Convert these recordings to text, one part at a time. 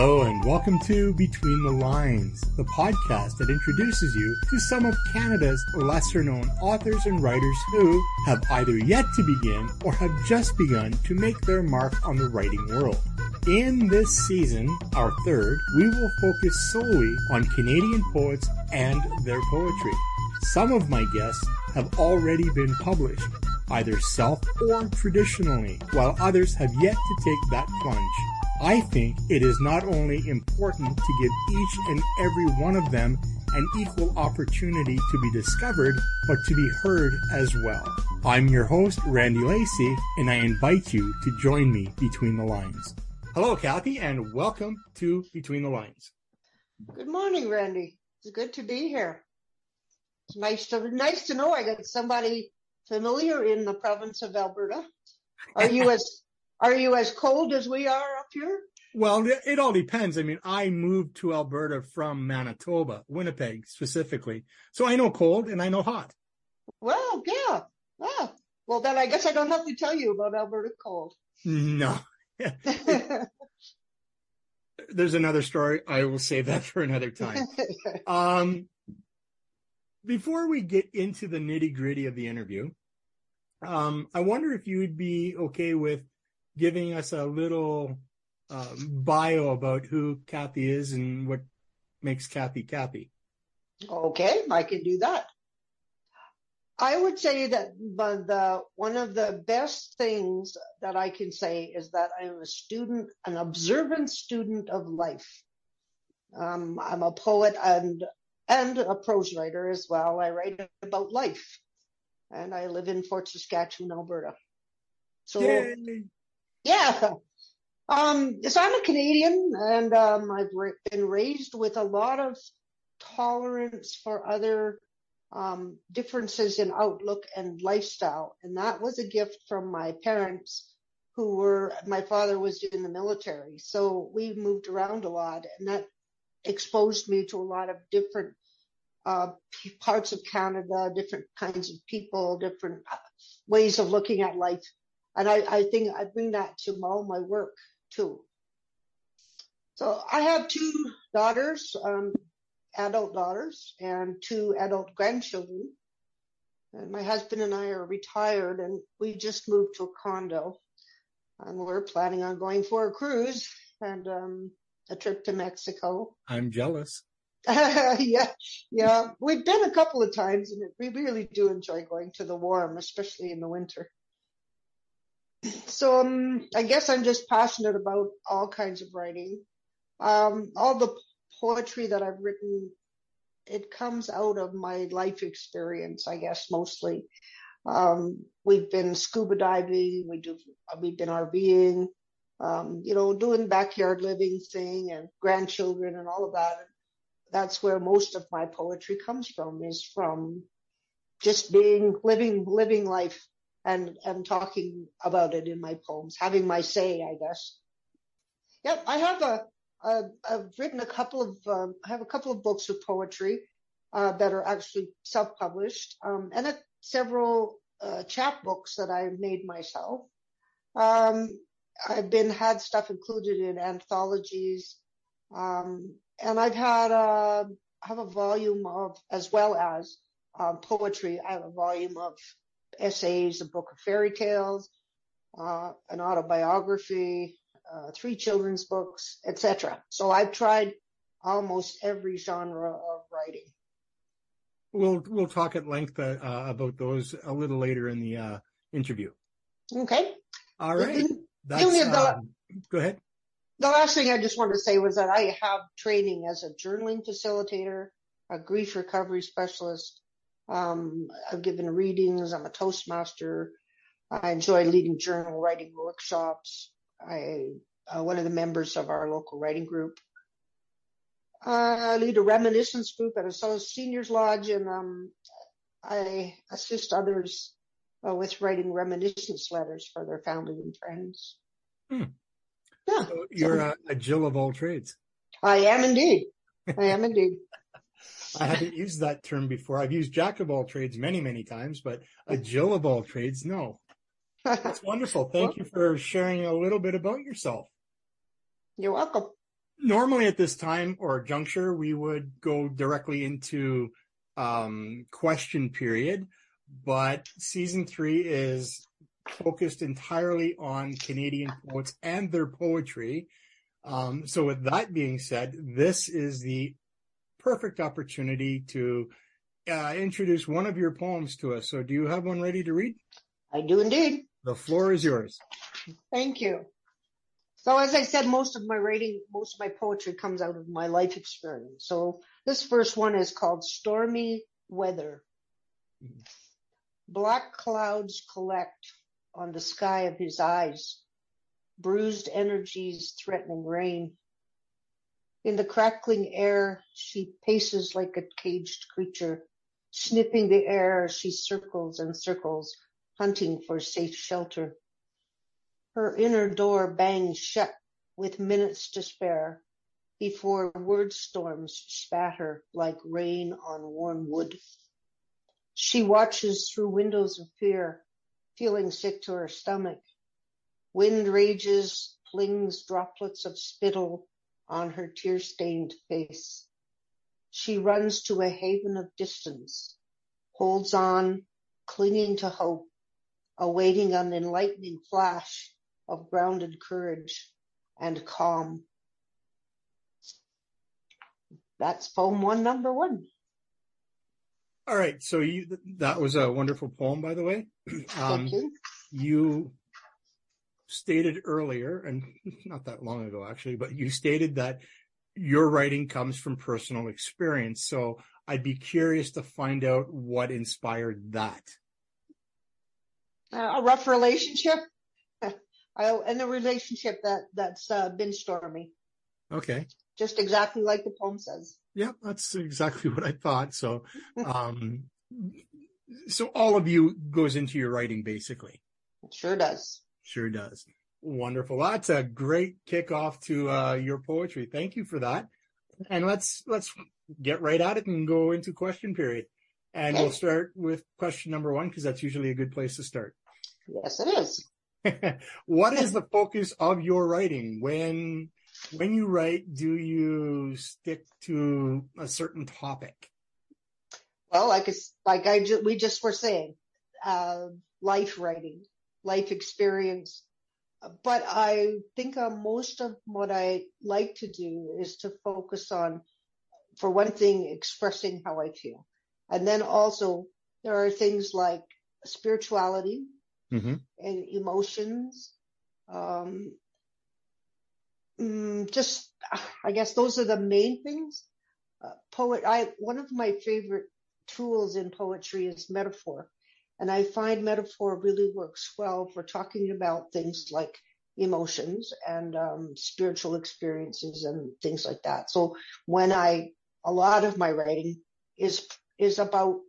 Hello and welcome to Between the Lines, the podcast that introduces you to some of Canada's lesser known authors and writers who have either yet to begin or have just begun to make their mark on the writing world. In this season, our third, we will focus solely on Canadian poets and their poetry. Some of my guests have already been published, either self or traditionally, while others have yet to take that plunge. I think it is not only important to give each and every one of them an equal opportunity to be discovered, but to be heard as well. I'm your host, Randy Lacey, and I invite you to join me between the lines. Hello, Kathie, and welcome to Between the Lines. Good morning, Randy. It's good to be here. It's nice to nice to know I got somebody familiar in the province of Alberta. Are you as are you as cold as we are up here? Well, it all depends. I mean, I moved to Alberta from Manitoba, Winnipeg specifically. So I know cold and I know hot. Well, yeah. Yeah. Well, then I guess I don't have to tell you about Alberta cold. No. There's another story. I will save that for another time. Um, before we get into the nitty gritty of the interview, um, I wonder if you would be okay with giving us a little uh, bio about who Kathie is and what makes Kathie Kathie. Okay, I can do that. I would say that the one of the best things that I can say is that I'm a student, an observant student of life. Um, I'm a poet and and a prose writer as well. I write about life, and I live in Fort Saskatchewan, Alberta. So, Yay. Yeah. Um, so I'm a Canadian, and um, I've been raised with a lot of tolerance for other um, differences in outlook and lifestyle. And that was a gift from my parents who were, my father was in the military. So we moved around a lot and that exposed me to a lot of different uh, parts of Canada, different kinds of people, different uh, ways of looking at life. And I, I think I bring that to all my work too. So I have two daughters. Um, adult daughters and two adult grandchildren. And my husband and I are retired and we just moved to a condo and we're planning on going for a cruise and um, a trip to Mexico. I'm jealous. yeah, yeah. We've been a couple of times and we really do enjoy going to the warm, especially in the winter. So um, I guess I'm just passionate about all kinds of writing. Um, all the poetry that I've written, it comes out of my life experience, I guess, mostly. Um, we've been scuba diving, we do, we've been RVing, um, you know, doing backyard living thing and grandchildren and all of that. That's where most of my poetry comes from is from just being, living, living life and, and talking about it in my poems, having my say, I guess. Yep. I have a, uh, I've written a couple of, um, I have a couple of books of poetry uh, that are actually self-published, um, and a, several uh, chapbooks that I've made myself. Um, I've been had stuff included in anthologies, um, and I've had a, uh, have a volume of as well as um, poetry. I have a volume of essays, a book of fairy tales, uh, an autobiography, uh, three children's books, etc. So I've tried almost every genre of writing. We'll we'll talk at length uh, about those a little later in the uh, interview. Okay. All right. That's, the, um, go ahead. The last thing I just wanted to say was that I have training as a journaling facilitator, a grief recovery specialist. Um, I've given readings. I'm a Toastmaster. I enjoy leading journal writing workshops. I uh, one of the members of our local writing group. I lead a reminiscence group at a seniors lodge, and um, I assist others uh, with writing reminiscence letters for their family and friends. Hmm. Yeah, so you're so, a, a Jill of all trades. I am indeed. I am indeed. I haven't used that term before. I've used jack of all trades many, many times, but a Jill of all trades, no. That's wonderful. Thank you for sharing a little bit about yourself. You're welcome. normally at this time or juncture, we would go directly into um, question period, but season three is focused entirely on Canadian poets and their poetry. Um, so, with that being said, this is the perfect opportunity to uh, introduce one of your poems to us. So, do you have one ready to read? I do indeed. The floor is yours. Thank you. So as I said, most of my writing, most of my poetry comes out of my life experience. So this first one is called Stormy Weather. Black clouds collect on the sky of his eyes, bruised energies threatening rain. In the crackling air, she paces like a caged creature, Snipping the air, as she circles and circles, hunting for safe shelter. Her inner door bangs shut with minutes to spare before word storms spatter like rain on worn wood. She watches through windows of fear, feeling sick to her stomach. Wind rages, flings droplets of spittle on her tear-stained face. She runs to a haven of distance, holds on, clinging to hope, awaiting an enlightening flash of grounded courage and calm. That's poem one, number one. All right. So you, that was a wonderful poem, by the way. Um, Thank you. You stated earlier, and not that long ago, actually, but you stated that your writing comes from personal experience. So I'd be curious to find out what inspired that. Uh, a rough relationship I, and a relationship that that's uh, been stormy. Okay. Just exactly like the poem says. Yeah, that's exactly what I thought. So, um, so all of you goes into your writing basically. It sure does. Sure does. Wonderful. That's a great kickoff to uh, your poetry. Thank you for that. And let's let's get right at it and go into question period. And okay. we'll start with question number one because that's usually a good place to start. Yes, it is. what is the focus of your writing when when you write do you stick to a certain topic well like like i ju- we just were saying uh, life writing life experience but i think uh, most of what i like to do is to focus on for one thing expressing how i feel and then also there are things like spirituality mm-hmm. and emotions. Um, mm, just, I guess those are the main things. Uh, poet, I, one of my favorite tools in poetry is metaphor. And I find metaphor really works well for talking about things like emotions and um, spiritual experiences and things like that. So when I, a lot of my writing is is about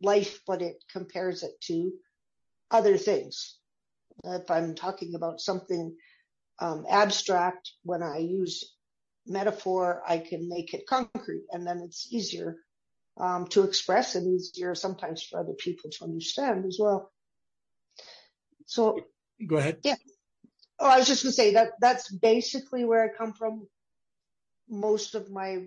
life, but it compares it to other things. If I'm talking about something um, abstract, when I use metaphor, I can make it concrete, and then it's easier um, to express and easier sometimes for other people to understand as well. So, go ahead. Yeah. Oh, I was just going to say that that's basically where I come from. Most of my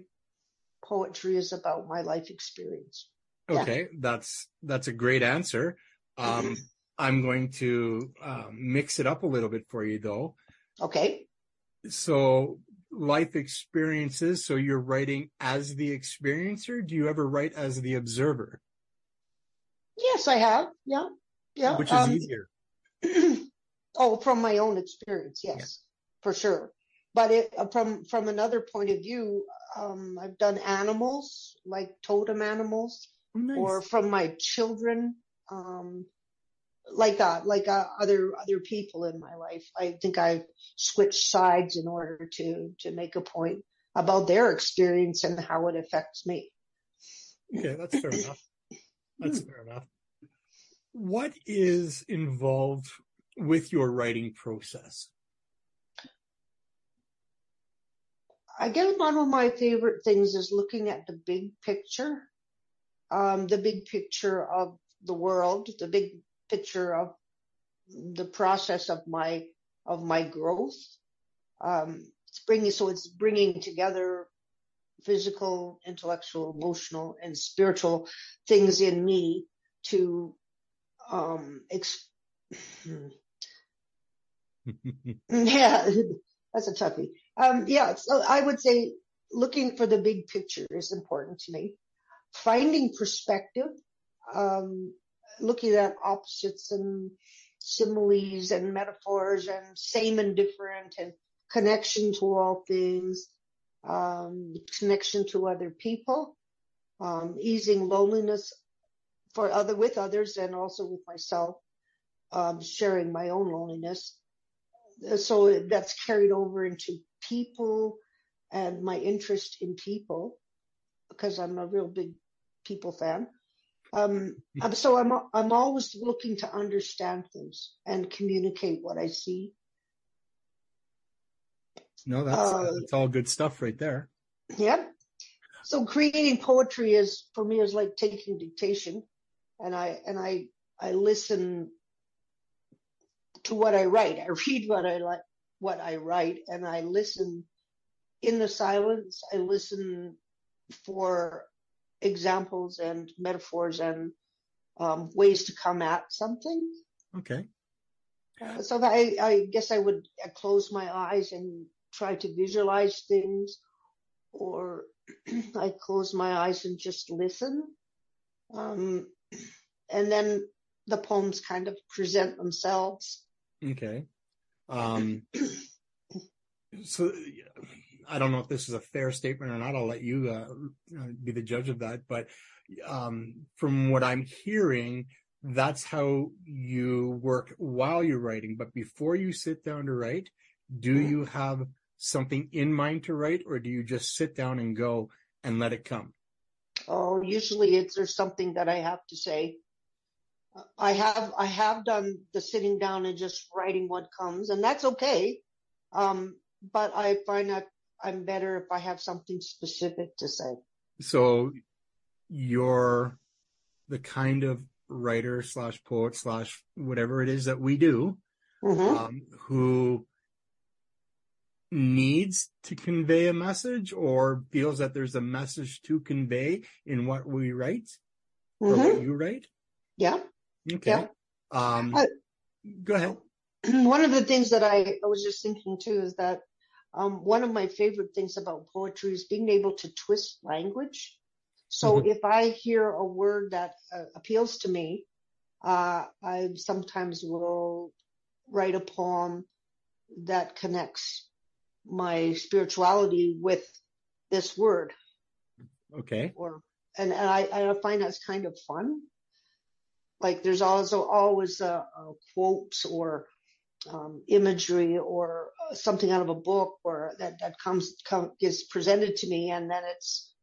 poetry is about my life experience. Okay, yeah. that's that's a great answer. Um, I'm going to um, mix it up a little bit for you though. Okay. So life experiences. So you're writing as the experiencer. Do you ever write as the observer? Yes, I have. Yeah. Yeah. Which is um, easier? oh, from my own experience. Yes, yeah. for sure. But it, uh, from, from another point of view, um, I've done animals like totem animals oh, nice. or from my children. Um, like that, like uh, other other people in my life. I think I switched sides in order to to make a point about their experience and how it affects me. Okay, that's fair enough. That's fair enough. What is involved with your writing process? I guess one of my favorite things is looking at the big picture, um, the big picture of the world, the big picture of the process of my of my growth. Um, it's bringing, so it's bringing together physical, intellectual, emotional, and spiritual things in me to, um, ex- yeah, that's a toughie. Um, yeah, so I would say looking for the big picture is important to me. Finding perspective, um, looking at opposites and similes and metaphors and same and different and connection to all things, um, connection to other people, um, easing loneliness for other with others and also with myself, um, sharing my own loneliness. So that's carried over into people and my interest in people because I'm a real big people fan. Um, so I'm I'm always looking to understand things and communicate what I see. No, that's uh, that's all good stuff right there. Yep. So creating poetry is for me is like taking dictation, and I and I I listen to what I write. I read what I like, what I write, and I listen in the silence. I listen for examples and metaphors and um, ways to come at something. Okay. Uh, so I, I guess I would close my eyes and try to visualize things, or I close my eyes and just listen. Um, and then the poems kind of present themselves. Okay. Um, so I don't know if this is a fair statement or not. I'll let you uh, uh, be the judge of that. But um, from what I'm hearing, that's how you work while you're writing. But before you sit down to write, do mm-hmm. you have something in mind to write, or do you just sit down and go and let it come? Oh, usually it's there's something that I have to say. I have I have done the sitting down and just writing what comes, and that's okay. Um, but I find that I'm better if I have something specific to say. So you're the kind of writer slash poet slash whatever it is that we do, mm-hmm. um, who needs to convey a message or feels that there's a message to convey in what we write mm-hmm. or what mm-hmm. you write? Yeah. Okay. Yeah. Um, uh, go ahead. One of the things that I, I was just thinking too is that um, one of my favorite things about poetry is being able to twist language. So mm-hmm. if I hear a word that uh, appeals to me, uh, I sometimes will write a poem that connects my spirituality with this word. Okay. Or and, and I, I find that's kind of fun. Like there's also always a, a quote or um, imagery or uh, something out of a book or that that comes come, gets presented to me, and then it's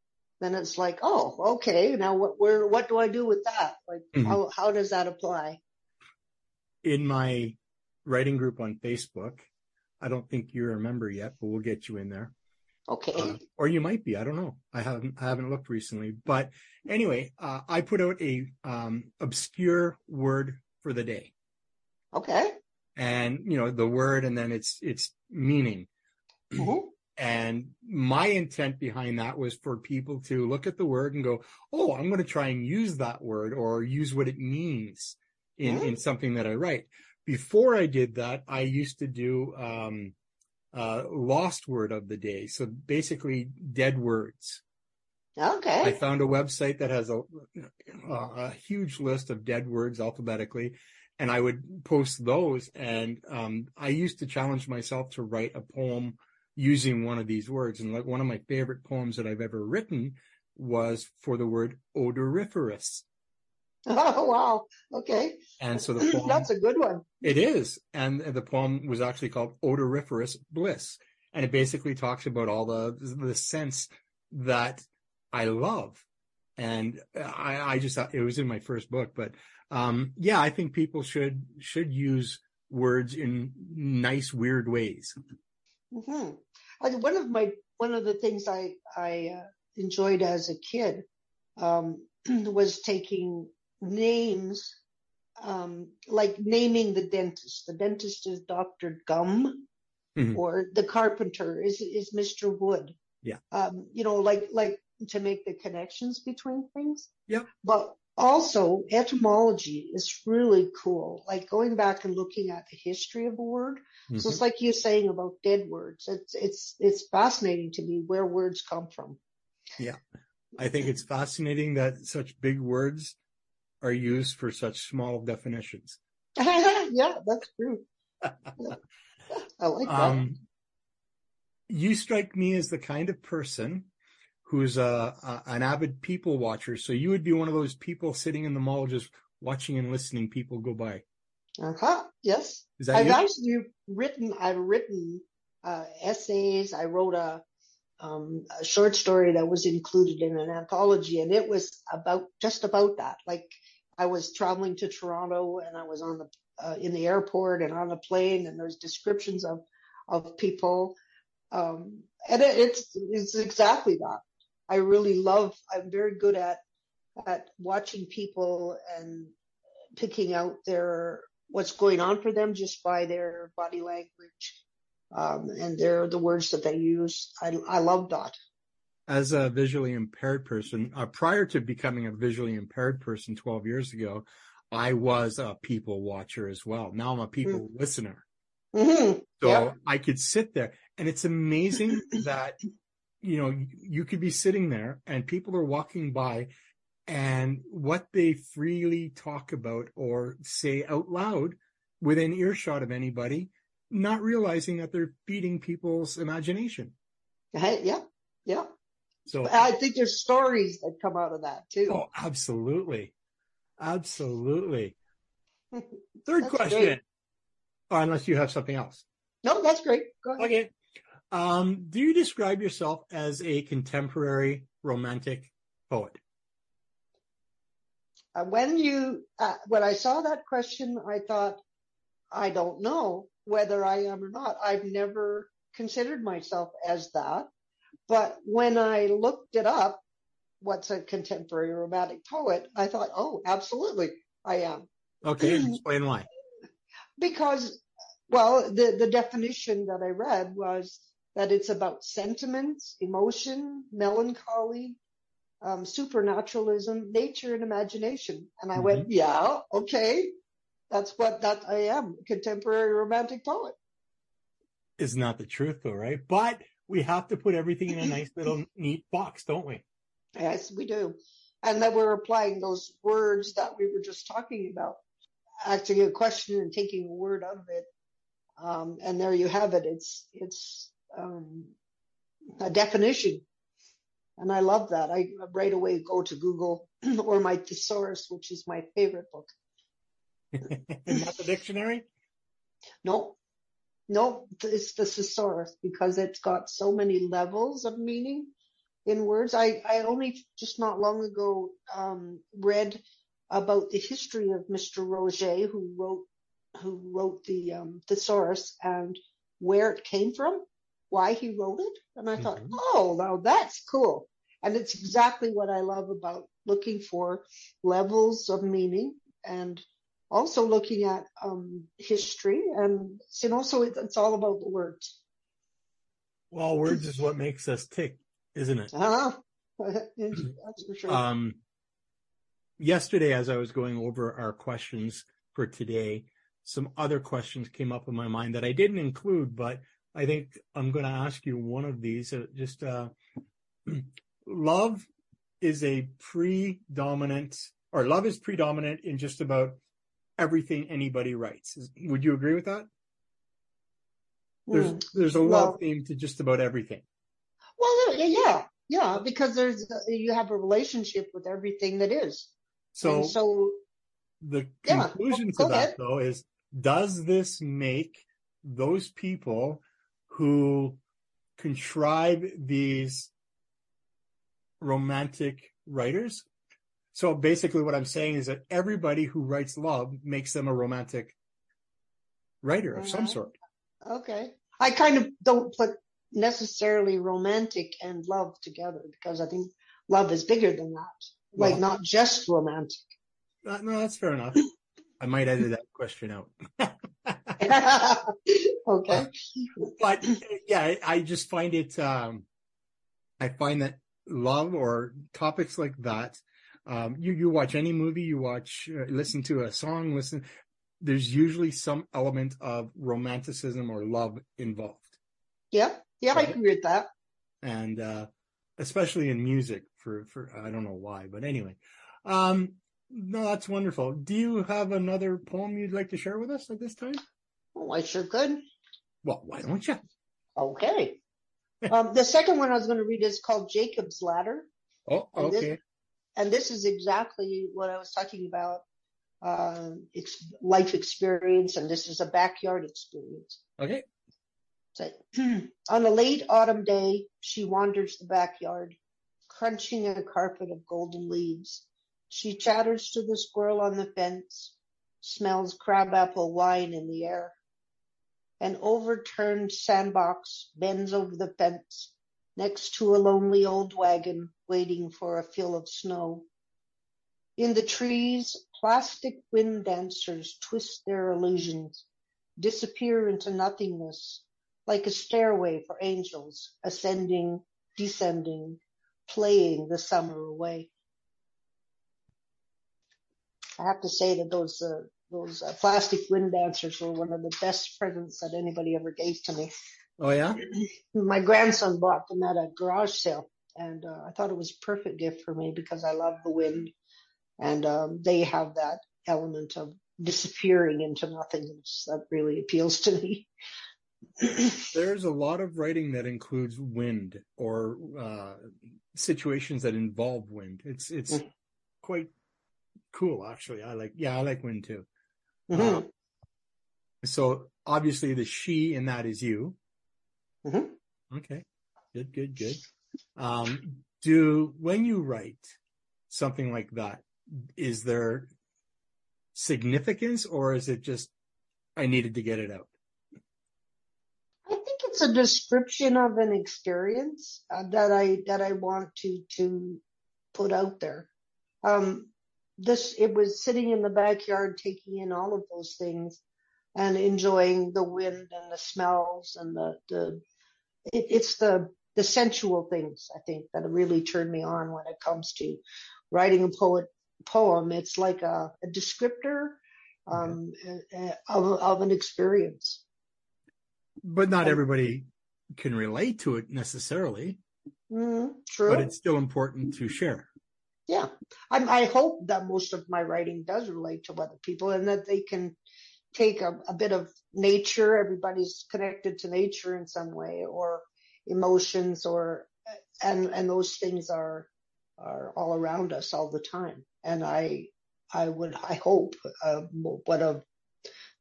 then it's like, oh, okay, now what where what do I do with that? Like mm-hmm. how how does that apply? In my writing group on Facebook, I don't think you're a member yet, but we'll get you in there. Okay. Uh, or you might be. I don't know. I haven't I haven't looked recently, but anyway, uh, I put out a um, obscure word for the day. Okay and you know the word and then its its meaning mm-hmm. and my intent behind that was for people to look at the word and go oh i'm going to try and use that word or use what it means in mm-hmm. in something that i write before i did that i used to do um uh lost word of the day so basically dead words Okay. I found a website that has a, a huge list of dead words alphabetically, and I would post those. And um, I used to challenge myself to write a poem using one of these words. And like one of my favorite poems that I've ever written was for the word odoriferous. Oh wow! Okay. And so the poem, that's a good one. It is, and the poem was actually called "Odoriferous Bliss," and it basically talks about all the the sense that I love, and I, I just it was in my first book, but um, yeah, I think people should should use words in nice, weird ways. Mm-hmm. One of my one of the things I I uh, enjoyed as a kid um, was taking names, um, like naming the dentist. The dentist is Doctor Gum, mm-hmm. or the carpenter is is Mr. Wood. Yeah. Um, you know, like like to make the connections between things. Yeah. But also etymology is really cool. Like going back and looking at the history of a word. Mm-hmm. So it's like you saying about dead words. It's it's it's fascinating to me where words come from. Yeah. I think it's fascinating that such big words are used for such small definitions. yeah, that's true. I like that. Um, you strike me as the kind of person who's a, a, an avid people watcher. So you would be one of those people sitting in the mall just watching and listening people go by. Uh huh. Yes. Is that I've you? actually written. I've written uh, essays. I wrote a, um, a short story that was included in an anthology, and it was about just about that. Like I was traveling to Toronto, and I was on the uh, in the airport and on the plane, and there's descriptions of of people, um, and it, it's it's exactly that. I really love. I'm very good at at watching people and picking out their what's going on for them just by their body language um, and their the words that they use. I I love that. As a visually impaired person, uh, prior to becoming a visually impaired person 12 years ago, I was a people watcher as well. Now I'm a people mm-hmm. listener. Mm-hmm. So yep. I could sit there and it's amazing that you know, you could be sitting there and people are walking by and what they freely talk about or say out loud within earshot of anybody, not realizing that they're feeding people's imagination. Yeah, yeah. So I think there's stories that come out of that too. Oh, absolutely. Absolutely. Third question. Oh, unless you have something else. No, that's great. Go ahead. Okay. Um, do you describe yourself as a contemporary romantic poet? Uh, when you, uh, when I saw that question, I thought, I don't know whether I am or not. I've never considered myself as that. But when I looked it up, what's a contemporary romantic poet, I thought, oh, absolutely, I am. Okay, explain why. Because, well, the, the definition that I read was that it's about sentiments, emotion, melancholy, um, supernaturalism, nature, and imagination. And I mm-hmm. went, yeah, okay, that's what that I am, contemporary romantic poet. Is not the truth, though, right? But we have to put everything in a nice little neat box, don't we? Yes, we do. And that we're applying those words that we were just talking about, asking a question and taking a word out of it. Um, and there you have it. It's it's um, a definition. And I love that. I right away go to Google or my thesaurus, which is my favorite book. Not the dictionary? No, no, it's the thesaurus because it's got so many levels of meaning in words. I, I only just not long ago um, read about the history of Mr. Roget, who wrote who wrote the um, thesaurus and where it came from why he wrote it. And I mm-hmm. thought, oh, now that's cool. And it's exactly what I love about looking for levels of meaning and also looking at um, history. And you know, so it's all about the words. Well, words is what makes us tick, isn't it? Uh-huh. that's for sure. Um, yesterday, as I was going over our questions for today, some other questions came up in my mind that I didn't include, but I think I'm going to ask you one of these. Uh, just uh, love is a predominant, or love is predominant in just about everything anybody writes. Would you agree with that? There's mm, there's a love well, theme to just about everything. Well, yeah, yeah, because there's you have a relationship with everything that is. So, and so the conclusion yeah, to that ahead. though is, does this make those people who contrive these romantic writers. So basically what I'm saying is that everybody who writes love makes them a romantic writer of some sort. Okay. I kind of don't put necessarily romantic and love together because I think love is bigger than that. Like not just romantic. Uh, no, that's fair enough. I might edit that question out. okay. but yeah, I, just find it. Um, I find that love or topics like that. Um, you you watch any movie, you watch, uh, listen to a song, listen. There's usually some element of romanticism or love involved. Yeah, yeah, I agree with that. and uh, especially in music for for I don't know why, but anyway. Um, no, that's wonderful. Do you have another poem you'd like to share with us at this time? Oh, I sure could. Well, why don't you? Okay. um, the second one I was going to read is called Jacob's Ladder. Oh, And this- okay. And this is exactly what I was talking about uh, ex- life experience, and this is a backyard experience. Okay. So, on a late autumn day, she wanders the backyard, crunching a carpet of golden leaves. She chatters to the squirrel on the fence, smells crabapple wine in the air. An overturned sandbox bends over the fence next to a lonely old wagon waiting for a fill of snow. In the trees, plastic wind dancers twist their illusions, disappear into nothingness, like a stairway for angels, ascending, descending, playing the summer away. I have to say that those uh, those uh, plastic wind dancers were one of the best presents that anybody ever gave to me. Oh yeah. My grandson bought them at a garage sale, and uh, I thought it was a perfect gift for me because I love the wind, and um, they have that element of disappearing into nothingness that really appeals to me. There's a lot of writing that includes wind or uh, situations that involve wind. It's it's Mm. quite cool, actually. I like. Yeah, I like wind too. Mhm. So obviously, the she in that is you. Mhm. Okay. Good. Good. Good. Um, do when you write something like that, is there significance, or is it just I needed to get it out? I think it's a description of an experience uh, that I that I want to to put out there. Um, this it was sitting in the backyard, taking in all of those things, and enjoying the wind and the smells and the the. It, it's the the sensual things I think that really turn me on when it comes to writing a poet poem. It's like a, a descriptor um, of of an experience. But not everybody can relate to it necessarily. Mm, true. But it's still important to share. Yeah, I, I hope that most of my writing does relate to other people and that they can take a, a bit of nature. Everybody's connected to nature in some way or emotions or, and, and those things are, are all around us all the time. And I, I would, I hope, uh, one of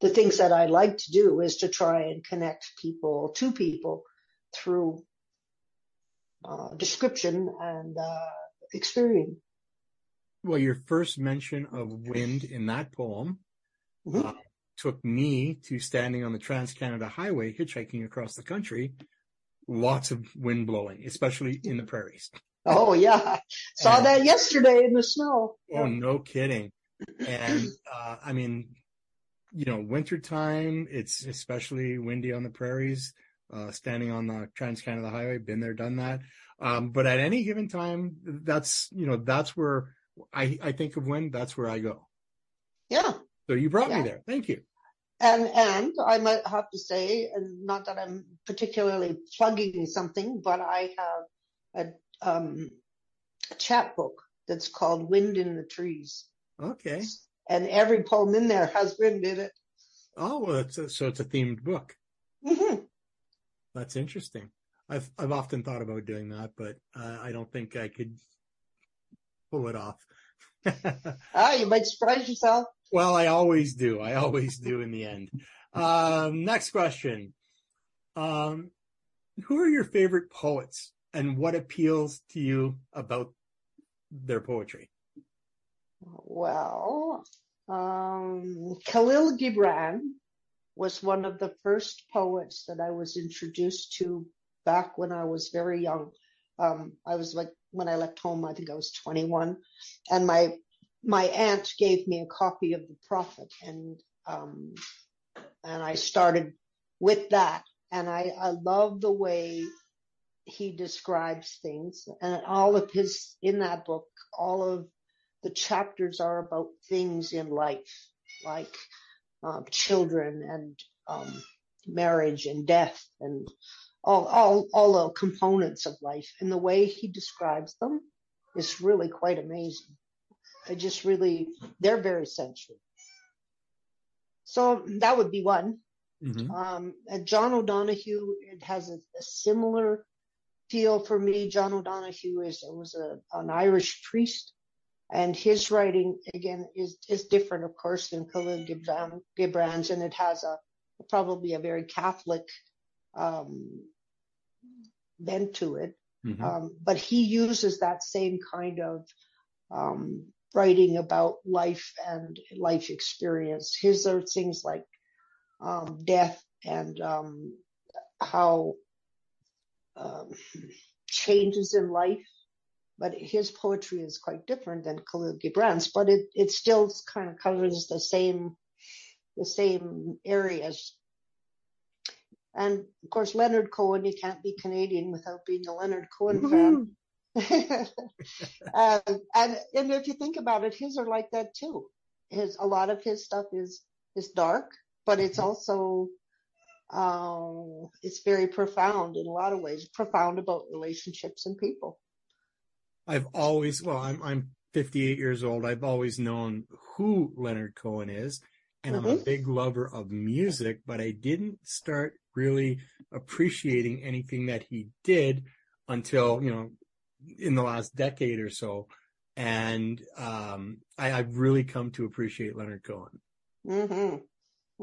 the things that I like to do is to try and connect people to people through uh, description and uh, experience. Well, your first mention of wind in that poem uh, took me to standing on the Trans Canada Highway, hitchhiking across the country. Lots of wind blowing, especially in the prairies. Oh yeah, saw And- that yesterday in the snow. Oh, no kidding. And uh, I mean, you know, wintertime, it's especially windy on the prairies, uh, standing on the Trans Canada Highway, been there, done that. Um, but at any given time, that's, you know, that's where I, I think of wind, that's where I go. Yeah, So you brought Yeah. me there. Thank you. and and I might have to say, and not that I'm particularly plugging something, but I have a um a chapbook that's called "Wind in the Trees," Okay. and every poem in there has wind in it. Oh, well, it's a, so it's a themed book. hmm That's interesting. I've, I've often thought about doing that, but uh, I don't think I could pull it off. Ah, you might surprise yourself. Well, I always do. I always do in the end. Um, next question. Um, who are your favorite poets and what appeals to you about their poetry? Well, um, Khalil Gibran was one of the first poets that I was introduced to back when I was very young. Um, I was like, when I left home, I think I was 21 and my, my aunt gave me a copy of the prophet and, um, and I started with that. And I, I love the way he describes things and all of his, in that book, all of the chapters are about things in life, like um, children and um, marriage and death and all, all, all the components of life. And the way he describes them is really quite amazing. I just really, they're very sensual. So that would be one. Mm-hmm. Um, and John O'Donohue, it has a, a, similar feel for me. John O'Donohue is was a, an Irish priest, and his writing again is is different, of course, than Khalil Gibran, Gibran's, and it has a probably a very Catholic um, bent to it. Mm-hmm. Um, but he uses that same kind of um, writing about life and life experience. His are things like um, death and um, how um, changes in life. But his poetry is quite different than Khalil Gibran's, but it, it still kind of covers the same the same areas. And of course, Leonard Cohen, you can't be Canadian without being a Leonard Cohen fan. um, and and if you think about it, his are like that too. His a lot of his stuff is is dark, but it's also um, it's very profound in a lot of ways. Profound about relationships and people. I've always well, I'm I'm 58 years old. I've always known who Leonard Cohen is, and mm-hmm. I'm a mm-hmm. big lover of music, but I didn't start really appreciating anything that he did until you know in the last decade or so. And um, I, have really come to appreciate Leonard Cohen. Mm-hmm.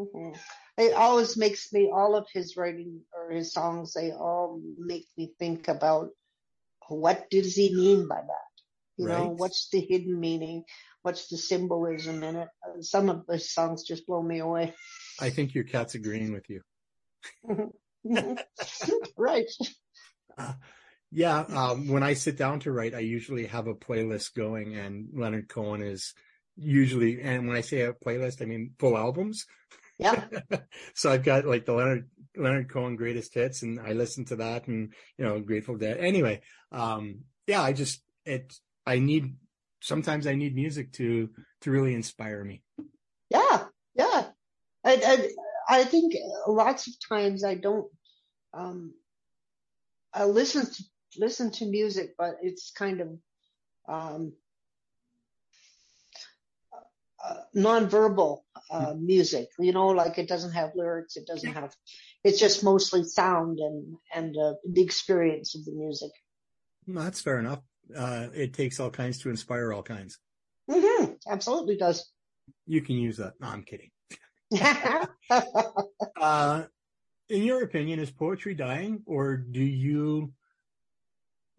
Mm-hmm. It always makes me, all of his writing or his songs, they all make me think about what does he mean by that? You right. know, what's the hidden meaning? What's the symbolism in it? Some of the songs just blow me away. I think your cat's agreeing with you. right. Uh, yeah, um, when I sit down to write, I usually have a playlist going, and Leonard Cohen is usually. And when I say a playlist, I mean full albums. Yeah. so I've got like the Leonard Leonard Cohen greatest hits, and I listen to that, and you know, Grateful Dead. Anyway, um, yeah, I just it. I need sometimes I need music to to really inspire me. Yeah, yeah. I I, I think lots of times I don't. Um, I listen to listen to music, but it's kind of um, uh, nonverbal uh, music. You know, like it doesn't have lyrics. It doesn't have. It's just mostly sound and and uh, the experience of the music. that's fair enough. Uh, it takes all kinds to inspire all kinds. Mm-hmm. Absolutely does. You can use that. No, I'm kidding. uh, in your opinion, is poetry dying, or do you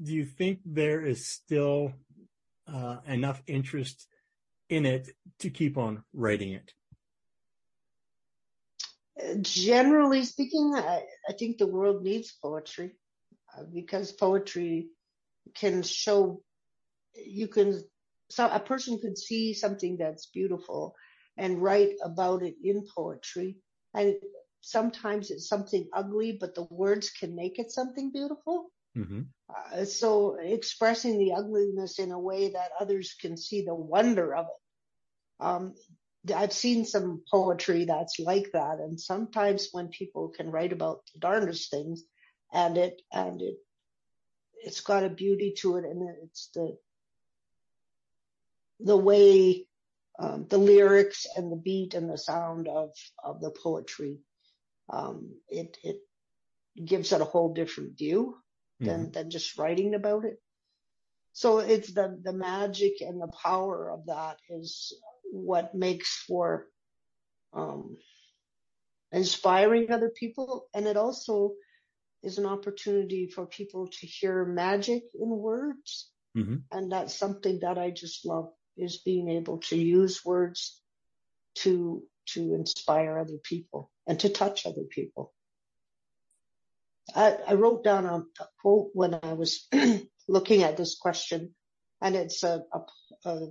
do you think there is still uh, enough interest in it to keep on writing it? Generally speaking, I, I think the world needs poetry uh, because poetry can show you can so a person could see something that's beautiful and write about it in poetry and sometimes it's something ugly but the words can make it something beautiful Mm-hmm. Uh, so expressing the ugliness in a way that others can see the wonder of it. Um, I've seen some poetry that's like that, and sometimes when people can write about the darndest things, and it and it it's got a beauty to it, and it's the the way um, the lyrics and the beat and the sound of of the poetry. Um, it it gives it a whole different view than mm-hmm. than just writing about it. So it's the the magic and the power of that is what makes for um, inspiring other people, and it also is an opportunity for people to hear magic in words, mm-hmm. and that's something that I just love is being able to use words to to inspire other people and to touch other people. I, I wrote down a, a, quote when I was looking at this question, and it's a, a, a,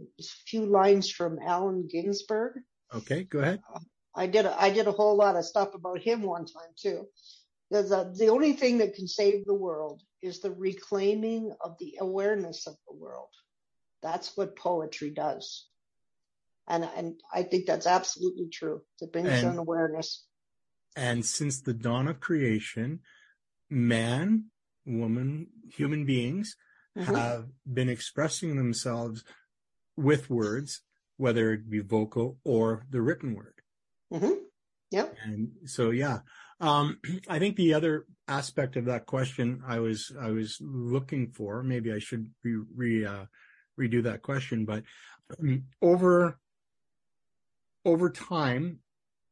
few lines from Allen Ginsberg. Okay, go ahead. Uh, I did a, I did a whole lot of stuff about him one time too. There's a, the only thing that can save the world is the reclaiming of the awareness of the world. That's what poetry does. And, and I think that's absolutely true. It brings And- an awareness. And since the dawn of creation, man, woman, human beings Mhm. have been expressing themselves with words, whether it be vocal or the written word. hmm Yep. And so, yeah, um, I think the other aspect of that question I was, I was looking for, maybe I should re, re uh, redo that question, but um, over, over time,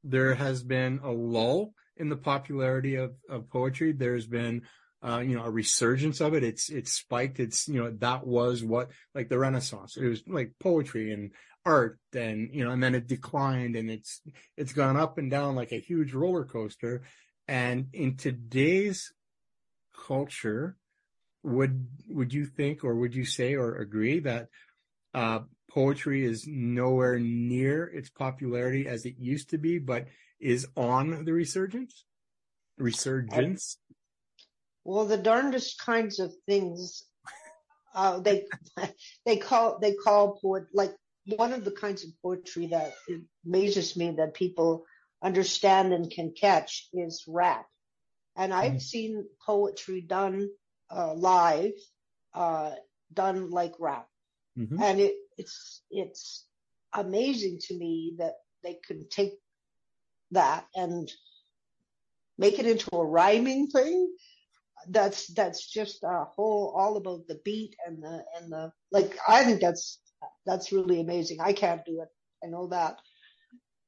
there has been a lull in the popularity of, of poetry. There's been, uh, you know, a resurgence of it. It's, it's spiked. It's, you know, that was what, like the Renaissance. It was like poetry and art and, you know, and then it declined and it's, it's gone up and down like a huge roller coaster. And in today's culture, would, would you think, or would you say or agree that, uh, poetry is nowhere near its popularity as it used to be, but is on the resurgence? Resurgence? Well, the darndest kinds of things, uh, they, they call, they call poet, like one of the kinds of poetry that amazes me that people understand and can catch is rap. And I've Mhm. seen poetry done, uh, live, uh, done like rap. Mhm. And it, it's, it's amazing to me that they can take that and make it into a rhyming thing. That's, that's just a whole, all about the beat and the, and the, like, I think that's, that's really amazing. I can't do it. I know that.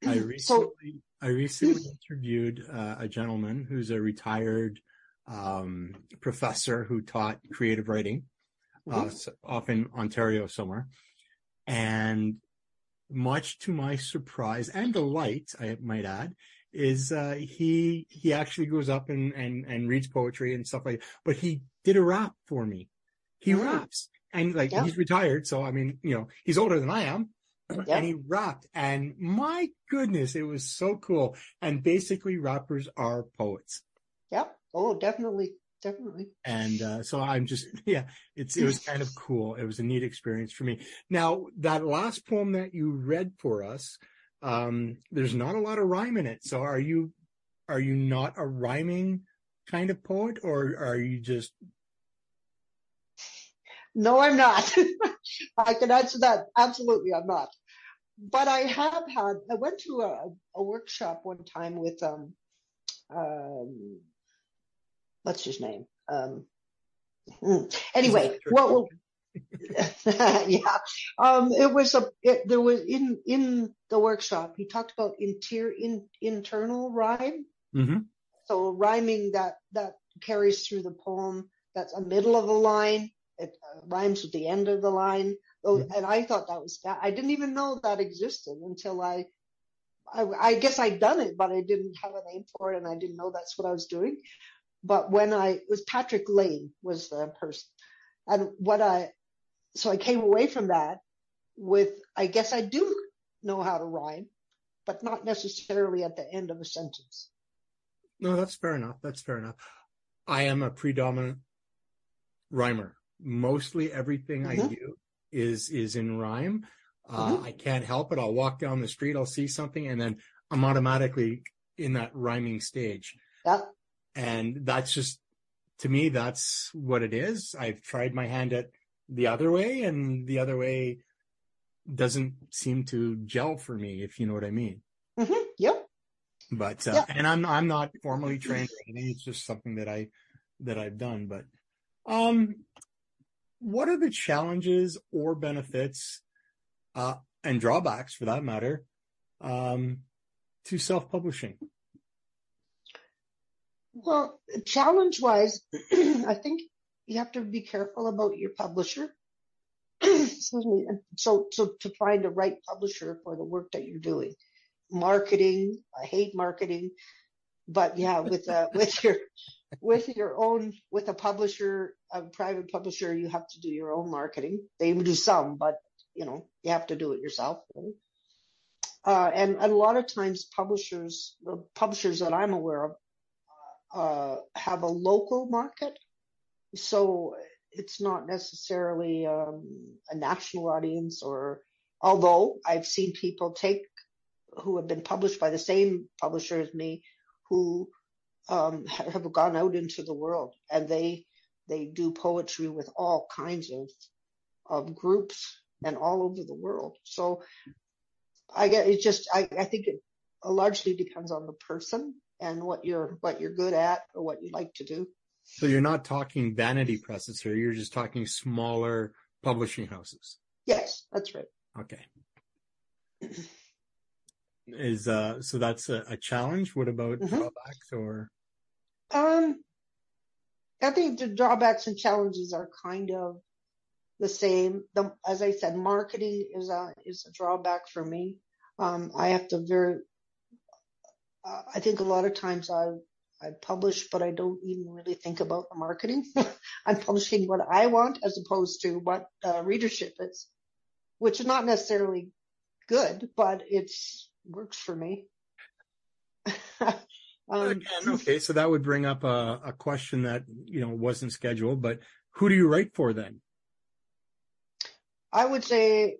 I So, recently, I recently interviewed uh, a gentleman who's a retired um, professor who taught creative writing, uh, Mhm. s- off in Ontario somewhere, and much to my surprise and delight, I might add, is uh, he he actually goes up and and and reads poetry and stuff like. that. But he did a rap for me. He Mm. raps, and like Yeah. he's retired, so I mean, you know, he's older than I am, Yeah. and he rapped, and my goodness, it was so cool. And basically, rappers are poets, yeah. Oh, definitely. Definitely. and uh, so I'm just yeah, it's it was kind of cool. It was a neat experience for me. Now that last poem that you read for us, um, there's not a lot of rhyme in it. So are you are you not a rhyming kind of poet, or are you just No, I'm not. I can answer that. Absolutely, I'm not. But I have had, I went to a, a workshop one time with, um, um, what's his name? Um, hmm. anyway, what will, yeah, um, it was a, it, there was in, in the workshop, he talked about inter, in, internal rhyme. Mhm. So rhyming that, that carries through the poem. That's a middle of a line. It uh, rhymes with the end of the line. Oh, Mhm. and I thought that was, bad. I didn't even know that existed until I, I, I guess I'd done it, but I didn't have a name for it and I didn't know that's what I was doing. But when I, it was Patrick Lane was the person. And what I, so I came away from that with, I guess I do know how to rhyme, but not necessarily at the end of a sentence. No, that's fair enough. That's fair enough. I am a predominant rhymer. Mostly everything I Mhm. do is is in rhyme. Uh, Mhm. I can't help it. I'll walk down the street, I'll see something, and then I'm automatically in that rhyming stage. Yeah. And that's just to me, that's what it is. I've tried my hand at the other way, and the other way doesn't seem to gel for me, if you know what I mean. hmm Yep. but uh, Yeah. and I'm I'm not formally trained. It's just something that I that I've done. But um, what are the challenges or benefits uh, and drawbacks, for that matter, um, to self-publishing? Well, challenge wise, I think you have to be careful about your publisher. Excuse me. So, so to find a right publisher for the work that you're doing, marketing, I hate marketing, but yeah, with, uh, with your, with your own, with a publisher, a private publisher, you have to do your own marketing. They do some, but you know, you have to do it yourself. Uh, and a lot of times publishers, the publishers that I'm aware of, have a local market. So it's not necessarily um, a national audience or although I've seen people take who have been published by the same publisher as me who um, have gone out into the world and they they do poetry with all kinds of of groups and all over the world. So I get it just I, I think it largely depends on the person and what you're what you're good at or what you like to do. So you're not talking vanity presses here, you're just talking smaller publishing houses. Yes, that's right. Okay. Is uh so that's a, a challenge. What about mm-hmm. drawbacks or um I think the drawbacks and challenges are kind of the same. The, as I said, marketing is a is a drawback for me. Um, I have to very. Uh, I think a lot of times I I publish, but I don't even really think about the marketing. I'm publishing what I want as opposed to what uh, readership is, which is not necessarily good, but it's works for me. um, Again, okay, so that would bring up a, a question that you know wasn't scheduled, but who do you write for then? I would say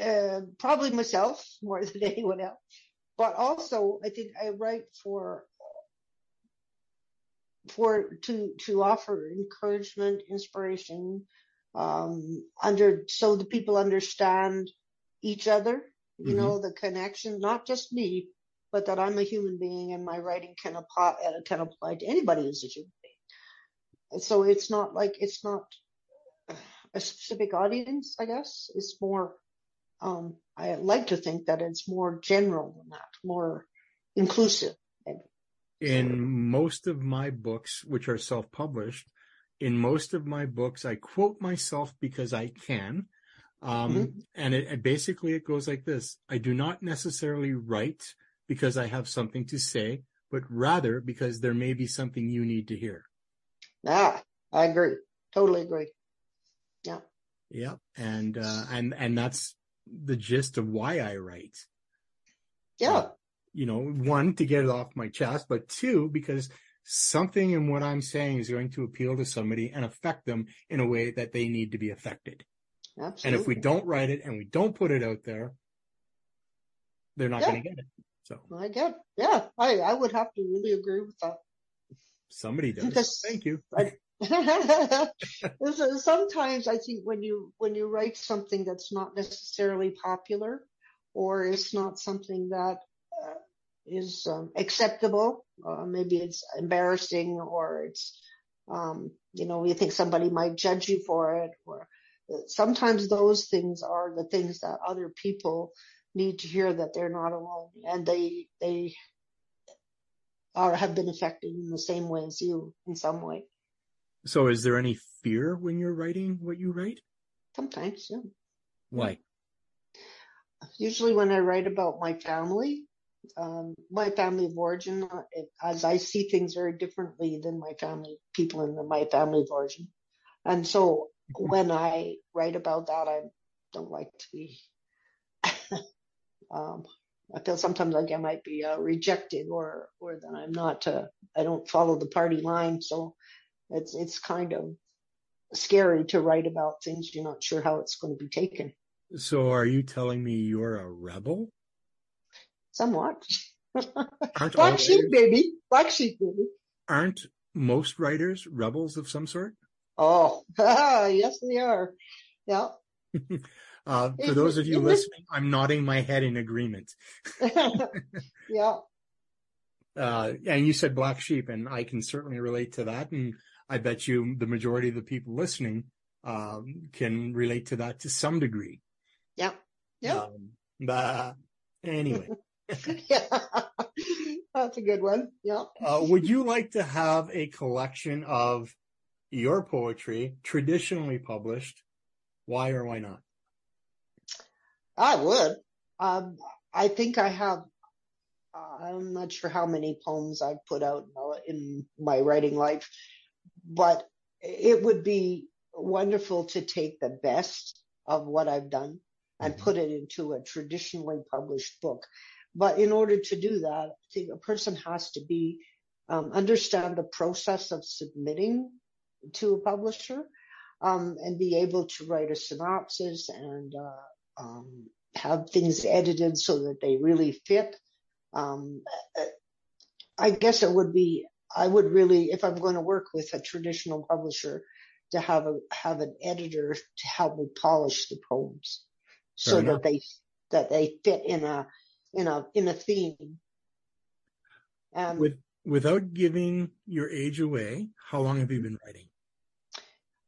uh, probably myself more than anyone else. But also, I think I write for for to to offer encouragement, inspiration, um, under so the people understand each other. You mm-hmm. know the connection, not just me, but that I'm a human being and my writing can apply can apply to anybody who's a human being. So it's not like it's not a specific audience, I guess. It's more, um, I like to think that it's more general than that, more inclusive. In most of my books, which are self-published, in most of my books, I quote myself because I can. Um, mm-hmm. and it, it basically, it goes like this. I do not necessarily write because I have something to say, but rather because there may be something you need to hear. Ah, I agree. Totally agree. Yeah. Yeah. And, uh, and, and that's the gist of why I write. Yeah. Uh, you know, one, to get it off my chest, but two, because something in what I'm saying is going to appeal to somebody and affect them in a way that they need to be affected. Absolutely. And if we don't write it and we don't put it out there, they're not yeah. going to get it. So I get, yeah, I, I would have to really agree with that. Somebody does. Because Thank you. I, Sometimes I think when you when you write something that's not necessarily popular, or it's not something that uh, is um, acceptable, uh, maybe it's embarrassing, or it's um, you know you think somebody might judge you for it, or uh, sometimes those things are the things that other people need to hear that they're not alone, and they they are have been affected in the same way as you in some way. So is there any fear when you're writing what you write? Sometimes, yeah. Why? Usually when I write about my family, um, my family of origin, as I see things very differently than my family, people in the, my family of origin. And so when I write about that, I don't like to be, um, I feel sometimes like I might be uh, rejected or, or that I'm not, uh, I don't follow the party line. So it's it's kind of scary to write about things you're not sure how it's going to be taken. So are you telling me you're a rebel? Somewhat. Black sheep, baby. Black sheep, baby. Aren't most writers rebels of some sort? Oh, yes, they are. Yeah. uh, for those of you listening, I'm nodding my head in agreement. yeah. Uh, and you said black sheep, and I can certainly relate to that. And I bet you the majority of the people listening um, can relate to that to some degree. Yeah. Yeah. Um, but anyway. yeah. That's a good one. Yeah. Uh, would you like to have a collection of your poetry traditionally published? Why or why not? I would. Um, I think I have. Uh, I'm not sure how many poems I've put out in my writing life, but it would be wonderful to take the best of what I've done and Mhm. put it into a traditionally published book. But in order to do that, I think a person has to be um, understand the process of submitting to a publisher um, and be able to write a synopsis and uh, um, have things edited so that they really fit. Um, I guess it would be I would really, if I'm going to work with a traditional publisher, to have a have an editor to help me polish the poems so Fair that they that they fit in a in a in a theme. Um, With without giving your age away, how long have you been writing?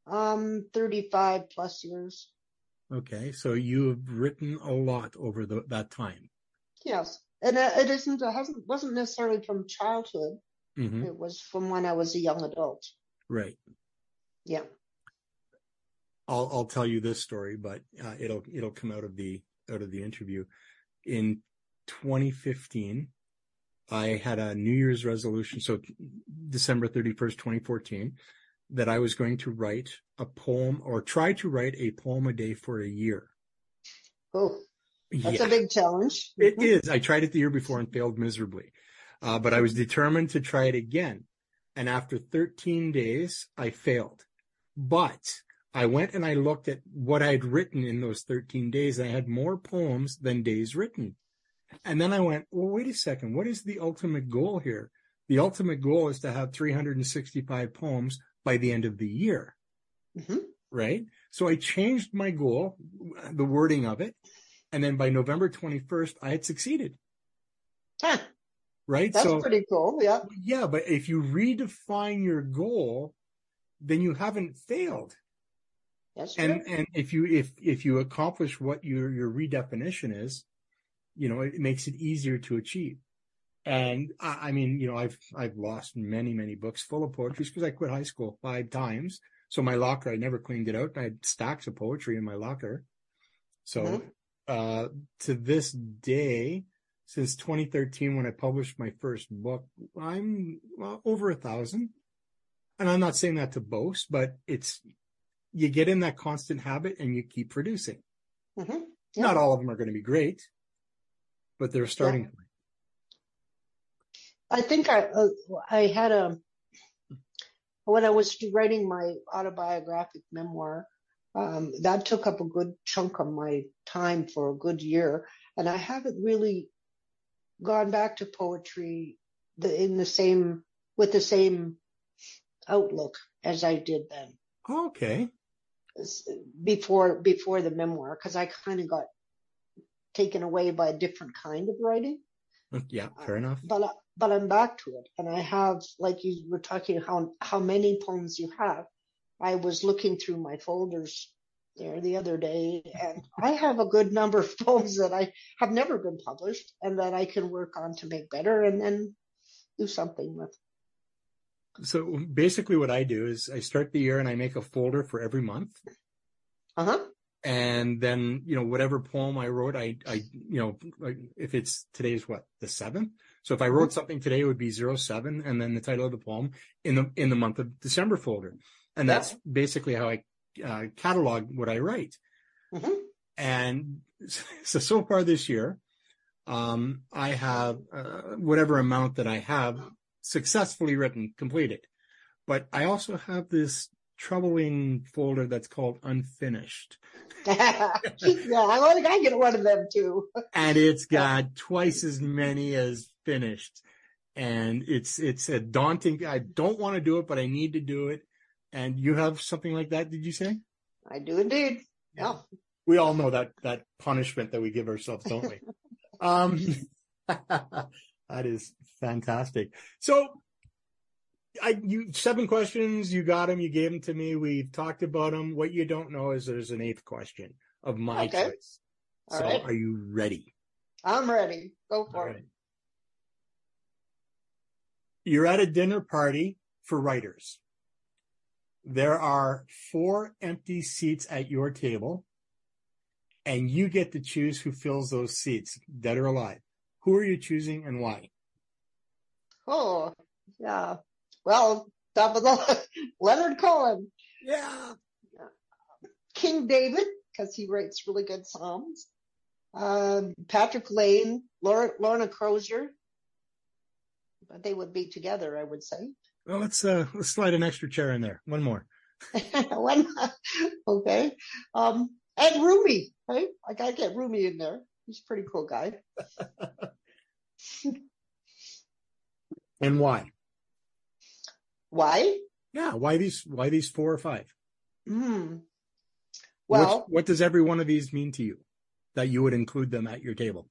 um, 35 plus years. Okay, so you have written a lot over the, that time. Yes. And it it isn't, it hasn't, wasn't necessarily from childhood. Hmm It was from when I was a young adult. Right. Yeah. I'll I'll tell you this story, but uh, it'll it'll come out of the out of the interview. In 2015, I had a New Year's resolution, so December 31st, 2014, that I was going to write a poem or try to write a poem a day for a year. Oh, that's Yeah. a big challenge. It Mhm. I tried it the year before and failed miserably. Uh, but I was determined to try it again. And after 13 days, I failed. But I went and I looked at what I'd written in those 13 days. I had more poems than days written. And then I went, well, wait a second. What is the ultimate goal here? The ultimate goal is to have 365 poems by the end of the year Mhm. right? So I changed my goal, the wording of it, and then by November 21st, I had succeeded, Huh, right? that's so pretty cool. Yeah. yeah, but if you redefine your goal, then you haven't failed. That's true. And and if you if if you accomplish what your your redefinition is, you know, it makes it easier to achieve. And I, I mean, you know, I've I've lost many many books full of poetry because I quit high school five times. So my locker, I never cleaned it out. I had stacks of poetry in my locker. So Mhm. uh, to this day, since 2013, when I published my first book, I'm well, over a thousand. And I'm not saying that to boast, but it's you get in that constant habit and you keep producing. Mhm. Not all of them are going to be great, but they're starting point. I think I uh, I had a when I was writing my autobiographic memoir. Um, that took up a good chunk of my time for a good year, and I haven't really gone back to poetry the, in the same with the same outlook as I did then Okay. before before the memoir because I kind of got taken away by a different kind of writing. Mm, yeah, uh, fair enough. but I- but I'm back to it, and I have like you were talking how how many poems you have. I was looking through my folders there the other day, and I have a good number of poems that I have never been published, and that I can work on to make better, and then do something with. So basically what I do is I start the year and I make a folder for every month. Uh huh. And then, you know, whatever poem I wrote, I, I, you know, like if it's today's what, the seventh. So if I wrote something today, it would be zero seven and then the title of the poem in the, in the month of December folder. And Yeah. that's basically how I uh, catalog what I write. hmm And so, so far this year, um, I have, uh, whatever amount that I have successfully written, completed. But I also have this troubling folder that's called unfinished. yeah, I want I get one of them too. and it's got twice as many as finished. And it's, it's a daunting, I don't want to do it, but I need to do it. And you have something like that, did you say? I do indeed. Yeah. We all know that, that punishment that we give ourselves, don't we? um, that is fantastic. So I, you, seven questions, you got them, you gave them to me. We've talked about them. What you don't know is there's an eighth question of my Okay. choice. All so right. are you ready? I'm ready. Go for it. You're at a dinner party for writers. There are four empty seats at your table, and you get to choose who fills those seats, dead or alive. Who are you choosing and why? Oh, yeah. Well, top of the Leonard Cohen, Yeah. King David, because he writes really good psalms. Um, Patrick Lane, Laura, Lorna Crozier, but they would be together, I would say. Well, let's uh, let's slide an extra chair in there. One more. One, okay. Um, and Rumi, right? I gotta get Rumi in there. He's a pretty cool guy. and why? Why? Yeah, why these? Why these four or five? Hmm. Well, What's, what does every one of these mean to you? That you would include them at your table?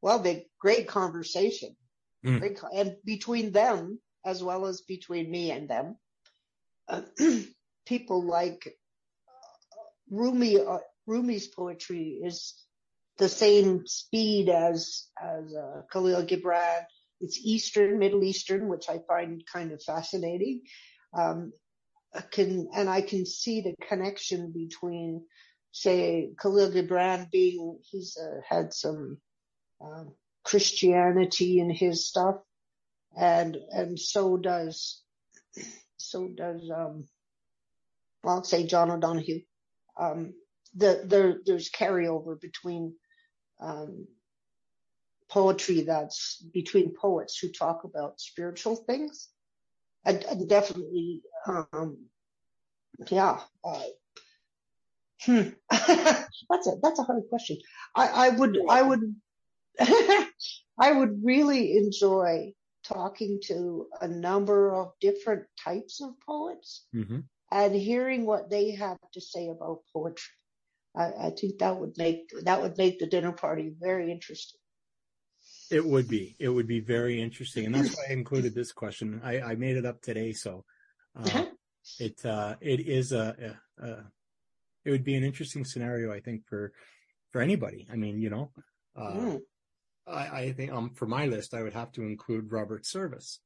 well, they great conversation, Mm. great, and between them as well as between me and them, uh, people like uh, Rumi. Uh, Rumi's poetry is the same speed as as uh, Khalil Gibran. It's Eastern, Middle Eastern, which I find kind of fascinating. Um, can and I can see the connection between, say, Khalil Gibran being he's uh, had some um, Christianity in his stuff, and and so does so does um, well, I'll say John O'Donohue. Um, the there there's carryover between um, poetry that's between poets who talk about spiritual things, and, and definitely um, yeah. Uh, hmm. that's a that's a hard question. I, I would I would I would really enjoy talking to a number of different types of poets Mm-hmm. and hearing what they have to say about poetry. I, I think that would make that would make the dinner party very interesting. It would be. It would be very interesting, and that's why I included this question. I, I made it up today, so uh, it uh, it is a, a, a it would be an interesting scenario, I think, for for anybody. I mean, you know, uh, Mm. I, I think um for my list, I would have to include Robert Service.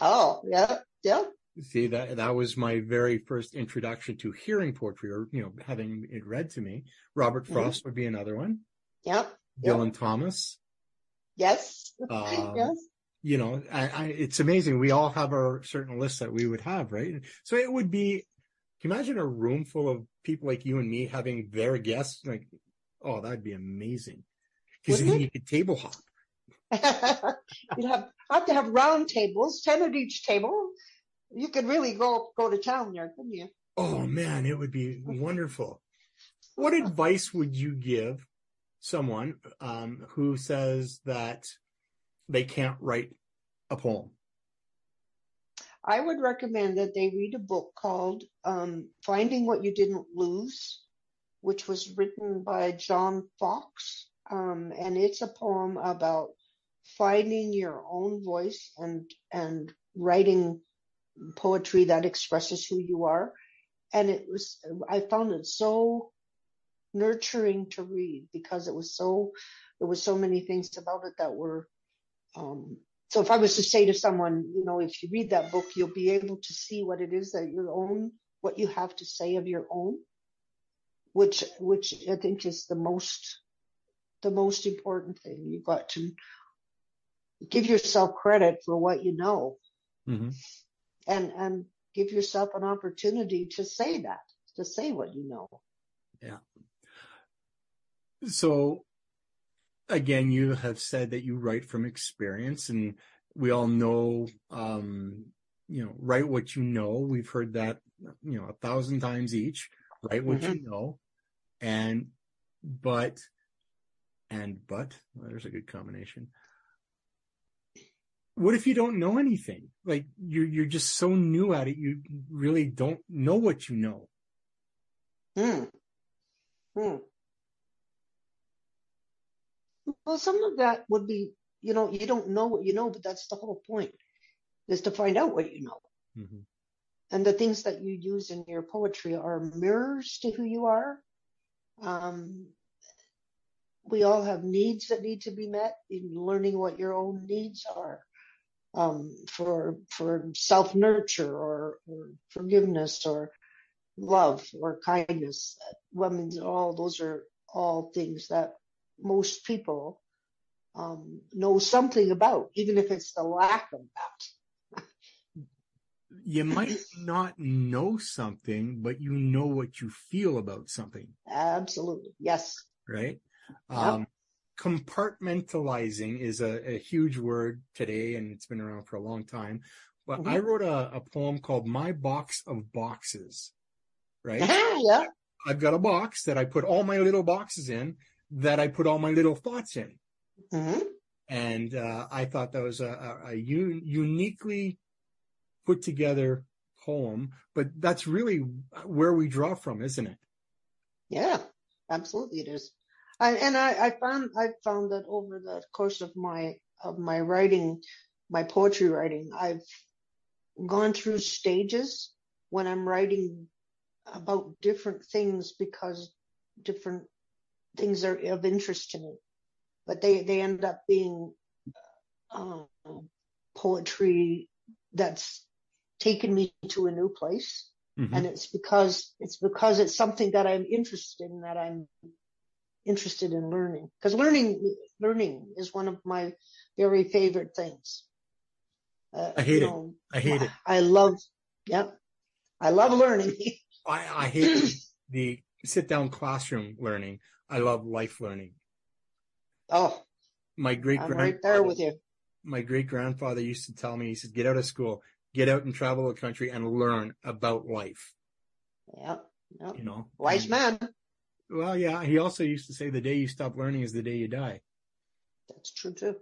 Oh yeah, yeah. See that that was my very first introduction to hearing poetry, or you know, having it read to me. Robert Mhm. Frost would be another one. Yep. Yep. Dylan Thomas. Yes. Um, yes. you know, I, I, it's amazing. We all have our certain lists that we would have, right? So it would be, can you imagine a room full of people like you and me having their guests? Like, oh, that'd be amazing. Because then it? you could table hop. You'd have have to have round tables, ten at each table. You could really go go to town there, couldn't you? Oh man, it would be wonderful. What advice would you give someone um, who says that they can't write a poem? I would recommend that they read a book called um, Finding What You Didn't Lose, which was written by John Fox. Um, and it's a poem about finding your own voice and, and writing poetry that expresses who you are. And it was, I found it so nurturing to read because it was so, there was so many things about it that were, um, so if I was to say to someone, you know, if you read that book, you'll be able to see what it is that your own, what you have to say of your own, which, which I think is the most, the most important thing. You've got to give yourself credit for what you know Mm-hmm. and, and give yourself an opportunity to say that, to say what you know. Yeah. So again, you have said that you write from experience and we all know, um, you know, write what you know. We've heard that, you know, a thousand times each, write what you know. And, but, and, but, well, there's a good combination. What if you don't know anything? Like you're, you're just so new at it. You really don't know what you know. Hmm. Hmm. Well, some of that would be, you know, you don't know what you know, but that's the whole point is to find out what you know. Mhm. And the things that you use in your poetry are mirrors to who you are. Um, we all have needs that need to be met in learning what your own needs are. Um, for, for self nurture or, or forgiveness or love or kindness. Mean, all those are all things that most people um, know something about, even if it's the lack of that. you might not know something, but you know what you feel about something. Absolutely. Yes. Right. Yep. Um, compartmentalizing is a, a, huge word today and it's been around for a long time. But mm-hmm. I wrote a, a, poem called My Box of Boxes. Right. yeah. I've got a box that I put all my little boxes in that I put all my little thoughts in. Mm-hmm. And uh, I thought that was a, a, a un- uniquely put together poem, but that's really where we draw from, isn't it? Yeah, absolutely it is. I, and I, I found I found that over the course of my of my writing, my poetry writing, I've gone through stages when I'm writing about different things because different things are of interest to me, but they they end up being uh, poetry that's taken me to a new place. Mm-hmm. And it's because, it's because it's something that I'm interested in, that I'm interested in learning. Cause learning, learning is one of my very favorite things. Uh, I hate it. Know, I hate it. I love, yeah, I love learning. I, I hate the sit down classroom learning. I love life learning. Oh, my great grandfather, right there with you. My great grandfather used to tell me, he said, get out of school, get out and travel the country and learn about life. Yeah. Yep. You know, wise and, man. Well, yeah. He also used to say the day you stop learning is the day you die. That's true too.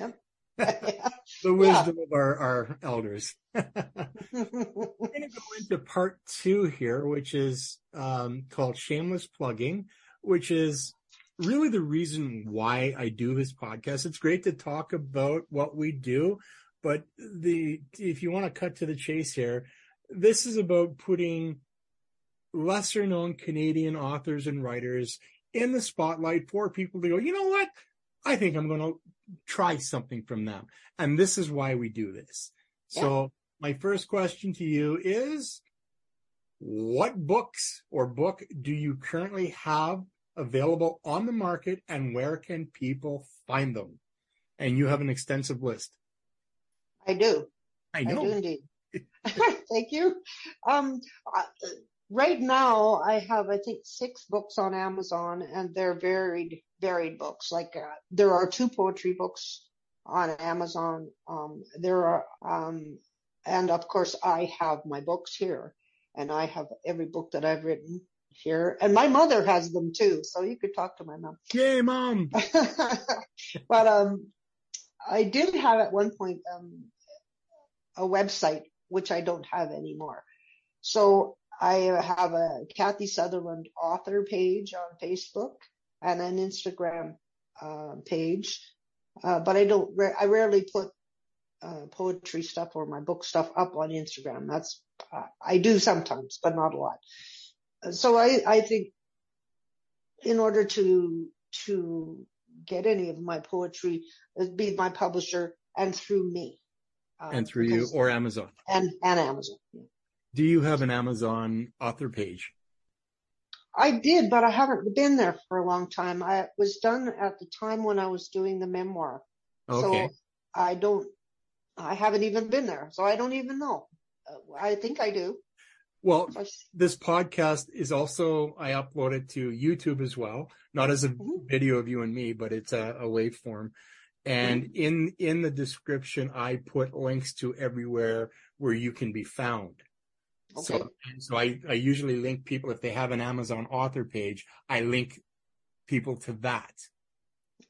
Yep. the wisdom yeah. of our, our elders. We're going to go into part two here, which is um, called shameless plugging, which is really the reason why I do this podcast. It's great to talk about what we do, but the if you want to cut to the chase here, this is about putting lesser known Canadian authors and writers in the spotlight for people to go, you know what? I think I'm going to try something from them. And this is why we do this. Yeah. So my first question to you is what books or book do you currently have available on the market and where can people find them? And you have an extensive list. I do. I know. I do indeed. Thank you. Um, right now I have, I think, six books on Amazon and they're varied, varied books. Like, uh, there are two poetry books on Amazon. Um, there are, um, and of course I have my books here and I have every book that I've written here and my mother has them too. So you could talk to my mom. Yay, mom. but, um, I did have at one point, um, a website, which I don't have anymore. So I have a Kathie Sutherland author page on Facebook and an Instagram uh, page, uh, but I don't. I rarely put uh, poetry stuff or my book stuff up on Instagram. That's uh, I do sometimes, but not a lot. So I I think in order to to get any of my poetry, be my publisher and through me. Uh, and through you or Amazon. And, and Amazon. Yeah. Do you have an Amazon author page? I did, but I haven't been there for a long time. I was done at the time when I was doing the memoir. Okay. So I don't, I haven't even been there. So I don't even know. I think I do. Well, this podcast is also, I upload it to YouTube as well, not as a mm-hmm. video of you and me, but it's a, a waveform. And mm-hmm. in, in the description, I put links to everywhere where you can be found. Okay. So, so I, I usually link people, if they have an Amazon author page, I link people to that.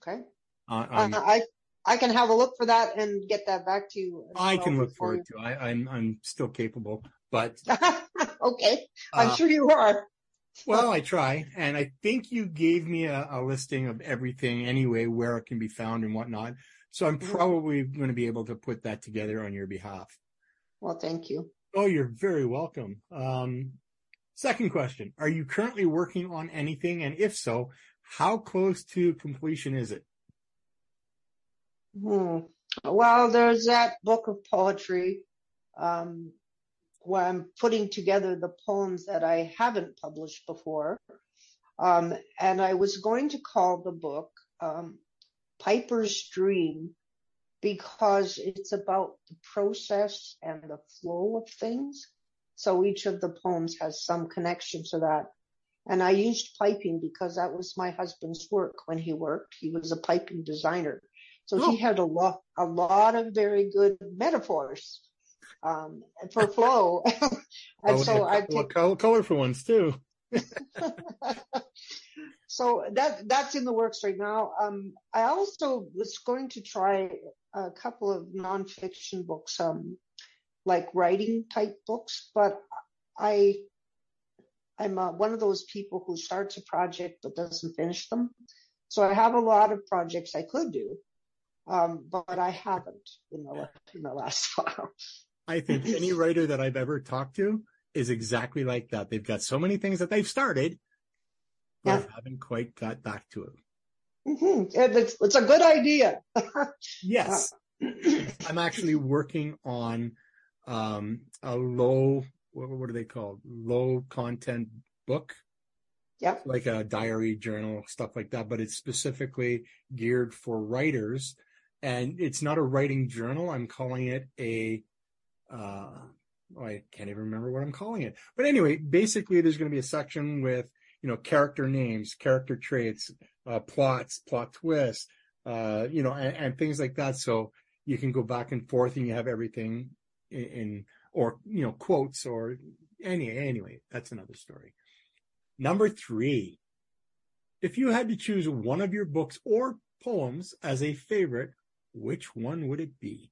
Okay. Uh, um, uh, I, I can have a look for that and get that back to you. I can look for it too. I, I'm, I'm still capable, but. okay. I'm uh, sure you are. Well, I try, and I think you gave me a, a, listing of everything anyway, where it can be found and whatnot. So I'm mm-hmm. probably going to be able to put that together on your behalf. Well, thank you. Oh, you're very welcome. Um, second question: Are you currently working on anything, and if so, how close to completion is it? Hmm. Well, there's that book of poetry um, where I'm putting together the poems that I haven't published before. Um, and I was going to call the book um, Piper's Dream, because it's about the process and the flow of things. So each of the poems has some connection to that. And I used piping because that was my husband's work when he worked. He was a piping designer. So oh. he had a lot, a lot of very good metaphors um, for flow. and oh, so I colorful ones too. so that that's in the works right now. Um, I also was going to try a couple of nonfiction books, um, like writing type books, but I I'm uh, one of those people who starts a project but doesn't finish them. So I have a lot of projects I could do, um, but I haven't in the, in the last while. I think any writer that I've ever talked to is exactly like that. They've got so many things that they've started, but yeah. haven't quite got back to it. Mm-hmm. It's, it's a good idea. yes. I'm actually working on um, a low what, what are they called? Low content book. Yeah. Like a diary journal, stuff like that, but it's specifically geared for writers. And it's not a writing journal. I'm calling it a, uh, oh, I can't even remember what I'm calling it. But anyway, basically there's going to be a section with, you know, character names, character traits, uh, plots, plot twists, uh, you know, and, and, things like that. So you can go back and forth and you have everything in, in or you know quotes or any anyway that's another story number three if you had to choose one of your books or poems as a favorite which one would it be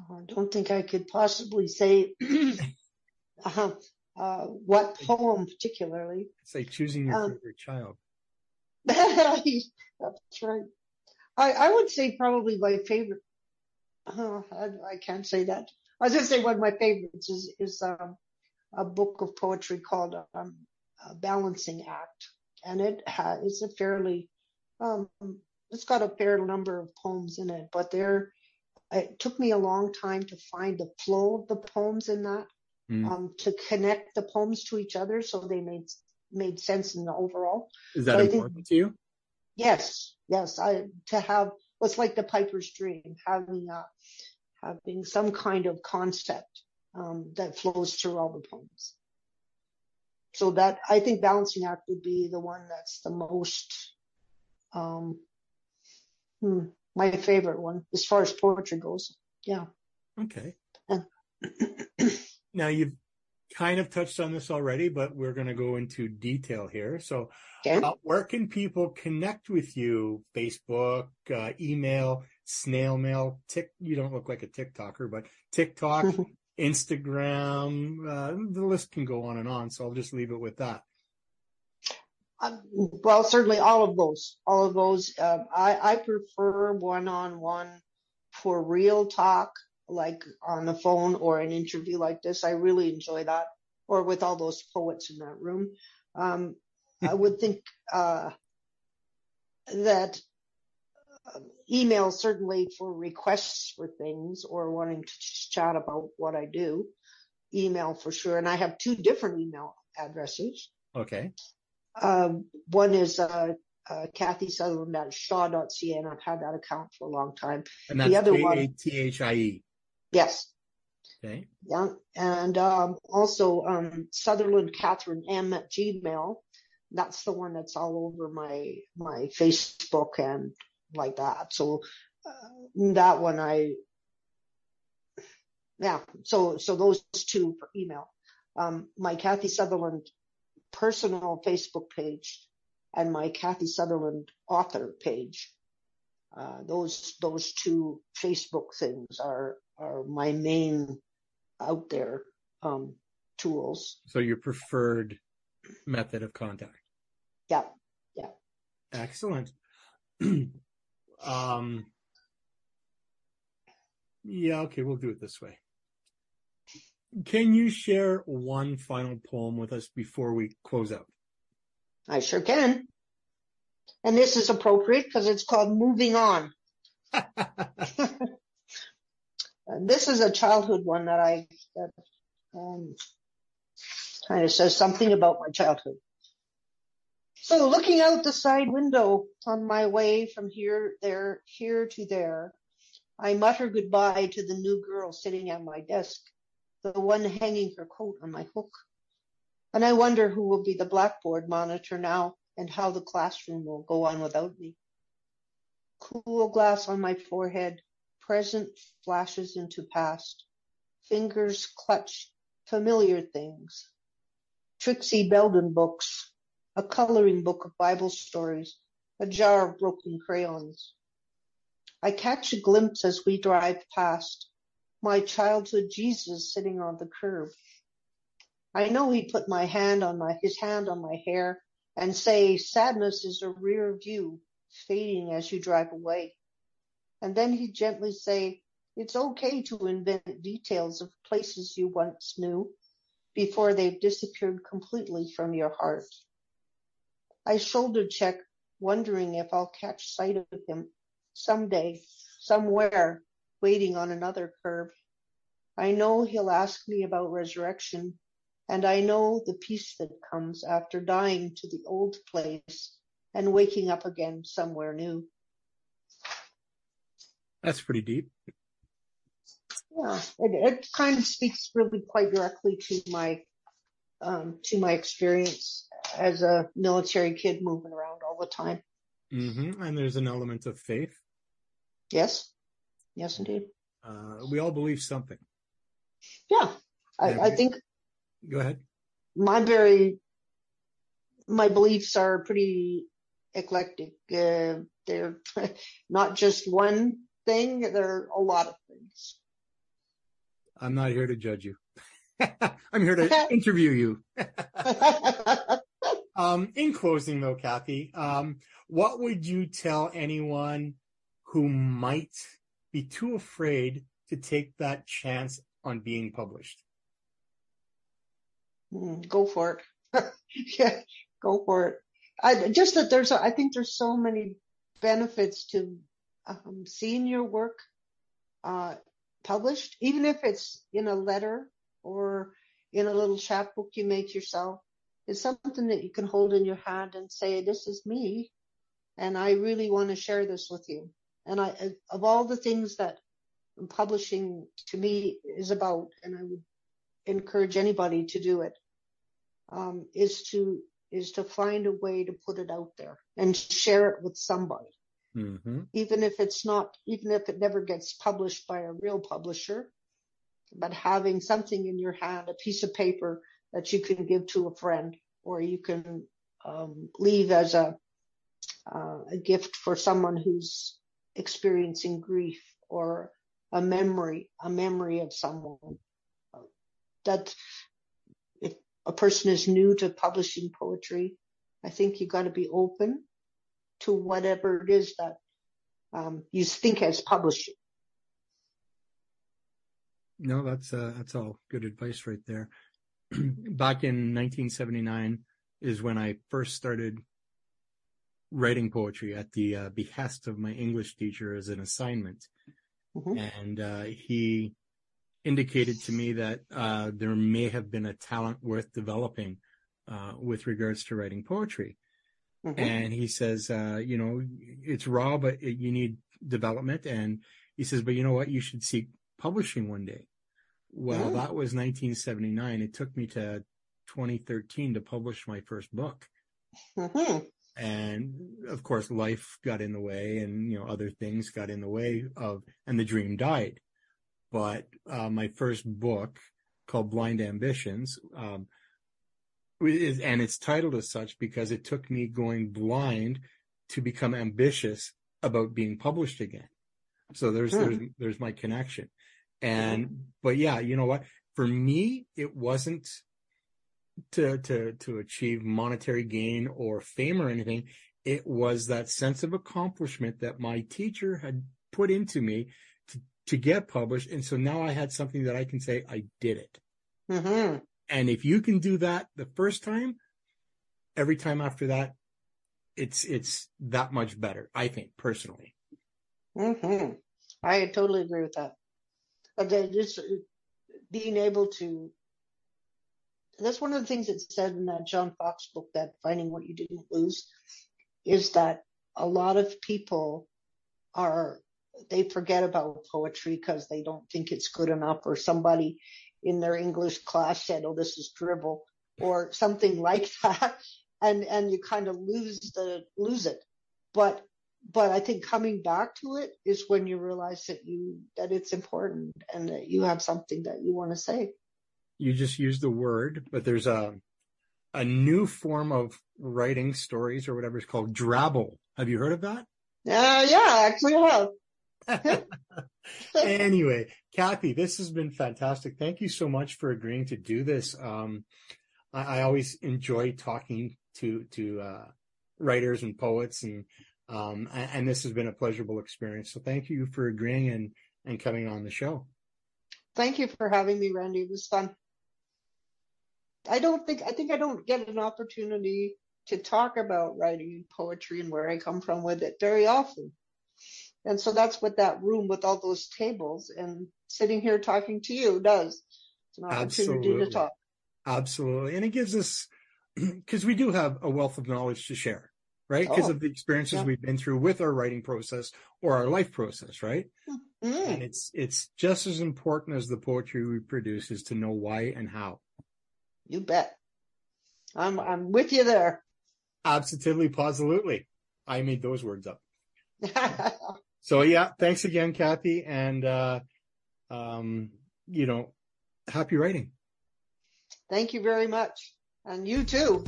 oh, i don't think i could possibly say uh, uh, what poem particularly. it's like choosing your um, favorite child. That's right. I, I would say probably my favorite uh, I, I can't say that. I was going to say one of my favorites is is um, a book of poetry called um, a Balancing Act, and it has it's a fairly um, it's got a fair number of poems in it, but there it took me a long time to find the flow of the poems in that mm. um, to connect the poems to each other so they made made sense in the overall. Is that important think, to you? Yes, yes. I to have what's like the Piper's Dream, having a having some kind of concept um, that flows through all the poems. So that I think balancing act would be the one that's the most um, hmm, my favorite one as far as poetry goes. Yeah. Okay. now you've kind of touched on this already, but we're going to go into detail here. So, okay. uh, where can people connect with you? Facebook, uh, email, snail mail, tick. You don't look like a TikToker, but TikTok, Instagram. Uh, the list can go on and on. So I'll just leave it with that. Um, well, certainly all of those, all of those. Uh, I, I prefer one-on-one for real talk like on the phone or an interview like this. I really enjoy that, or with all those poets in that room. Um, I would think uh, that uh, email certainly for requests for things or wanting to chat about what I do. Email for sure, and I have two different email addresses. Okay. Um, one is uh, uh, Kathie Sutherland at shaw.ca, and I've had that account for a long time. And that's the other one, T-H-I-E. Yes. Okay. Yeah. And um, also um, Sutherland Catherine M at Gmail. That's the one that's all over my my Facebook and like that. So uh, that one I yeah. So so those two for email. Um, my Kathie Sutherland personal Facebook page and my Kathie Sutherland author page. Uh, those those two Facebook things are are my main out there um, tools. So your preferred method of contact. Yeah. Yeah. Excellent. um, yeah. Okay. We'll do it this way. Can you share one final poem with us before we close out? I sure can. And this is appropriate because it's called Moving On. this is a childhood one that I that um, kind of says something about my childhood. So looking out the side window on my way from here, there, here to there, I mutter goodbye to the new girl sitting at my desk, the one hanging her coat on my hook. And I wonder who will be the blackboard monitor now and how the classroom will go on without me. Cool glass on my forehead, present flashes into past. Fingers clutch familiar things. Trixie Belden books, a coloring book of Bible stories, a jar of broken crayons. I catch a glimpse as we drive past my childhood Jesus sitting on the curb. I know he'd put my hand on my, his hand on my hair and say, sadness is a rear view fading as you drive away. And then he'd gently say, it's okay to invent details of places you once knew before they've disappeared completely from your heart. I shoulder check, wondering if I'll catch sight of him someday, somewhere, waiting on another curb. I know he'll ask me about resurrection, and I know the peace that comes after dying to the old place and waking up again somewhere new. That's pretty deep. Yeah, it, it kind of speaks really quite directly to my um, to my experience as a military kid moving around all the time. Mm-hmm. And there's an element of faith. Yes, yes, indeed. Uh, we all believe something. Yeah, I, I think. Go ahead. My very my beliefs are pretty eclectic. Uh, they're not just one thing; There are a lot of things. I'm not here to judge you. I'm here to interview you. um, in closing though, Kathie, um, what would you tell anyone who might be too afraid to take that chance on being published? Mm, go for it. yeah, go for it. I, just that there's, I think there's so many benefits to um, seeing your work uh, published, even if it's in a letter or in a little chapbook you make yourself. is something that you can hold in your hand and say, this is me. And I really want to share this with you. And I, of all the things that publishing to me is about, and I would encourage anybody to do it, um, is to, is to find a way to put it out there and share it with somebody. Mm-hmm. Even if it's not, even if it never gets published by a real publisher, but having something in your hand, a piece of paper that you can give to a friend or you can um, leave as a, uh, a gift for someone who's experiencing grief or a memory, a memory of someone. That if a person is new to publishing poetry, I think you got to be open to whatever it is that um, you think as publishing. No, that's uh, that's all good advice right there. Back in 1979 is when I first started writing poetry at the uh, behest of my English teacher as an assignment, mm-hmm. and uh, he indicated to me that uh, there may have been a talent worth developing uh, with regards to writing poetry. Mm-hmm. And he says, uh, you know, it's raw, but it, you need development. And he says, but you know what? You should seek publishing one day. Well, mm-hmm. that was 1979. It took me to 2013 to publish my first book. Mm-hmm. And of course, life got in the way and, you know, other things got in the way of, and the dream died. But, uh, my first book called Blind Ambitions, um, and it's titled as such because it took me going blind to become ambitious about being published again. So there's hmm. there's there's my connection. And but yeah, you know what? For me, it wasn't to to to achieve monetary gain or fame or anything. It was that sense of accomplishment that my teacher had put into me to to get published. And so now I had something that I can say I did it. Mm-hmm. And if you can do that the first time, every time after that, it's, it's that much better, I think, personally. hmm I totally agree with that. Okay, just being able to, that's one of the things that's said in that John Fox book, that finding what you didn't lose, is that a lot of people are they forget about poetry because they don't think it's good enough or somebody in their English class said, oh, this is dribble or something like that. And, and you kind of lose the, lose it. But, but I think coming back to it is when you realize that you, that it's important and that you have something that you want to say. You just use the word, but there's a, a new form of writing stories or whatever it's called drabble. Have you heard of that? Uh, yeah, actually I have. anyway, Kathie, this has been fantastic. Thank you so much for agreeing to do this. Um, I, I, always enjoy talking to to uh, writers and poets, and um, and, and this has been a pleasurable experience. So thank you for agreeing and and coming on the show. Thank you for having me, Randy. It was fun. I don't think I think I don't get an opportunity to talk about writing poetry and where I come from with it very often. And so that's what that room with all those tables and sitting here talking to you does. It's an opportunity Absolutely. to talk. Absolutely. And it gives us, because we do have a wealth of knowledge to share, right? Because oh, of the experiences yeah. we've been through with our writing process or our life process, right? Mm. And it's, it's just as important as the poetry we produce is to know why and how. You bet. I'm, I'm with you there. Absolutely, positively. I made those words up. so yeah, thanks again, Kathie. And, uh, um, you know, happy writing. Thank you very much. And you too.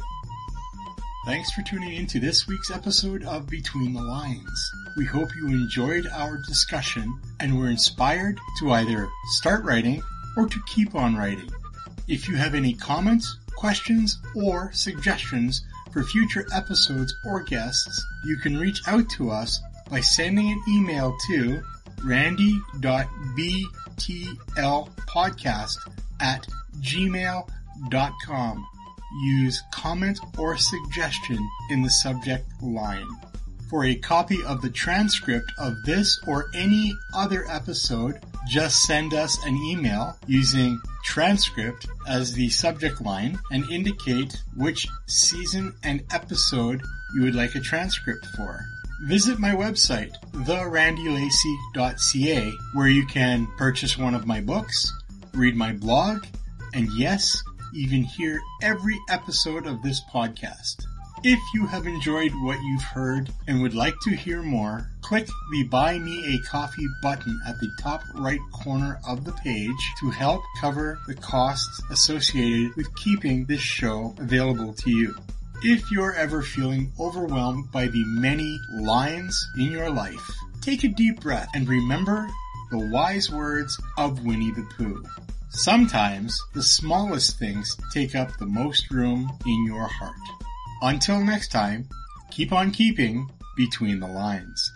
Thanks for tuning in to this week's episode of Between the Lines. We hope you enjoyed our discussion and were inspired to either start writing or to keep on writing. If you have any comments, questions, or suggestions for future episodes or guests, you can reach out to us by sending an email to randy.btlpodcast at gmail.com. Use comment or suggestion in the subject line. For a copy of the transcript of this or any other episode, just send us an email using transcript as the subject line and indicate which season and episode you would like a transcript for. Visit my website, therandylacey.ca, where you can purchase one of my books, read my blog, and yes, even hear every episode of this podcast. If you have enjoyed what you've heard and would like to hear more, click the Buy Me a Coffee button at the top right corner of the page to help cover the costs associated with keeping this show available to you. If you're ever feeling overwhelmed by the many lines in your life, take a deep breath and remember the wise words of Winnie the Pooh. Sometimes the smallest things take up the most room in your heart. Until next time, keep on keeping between the lines.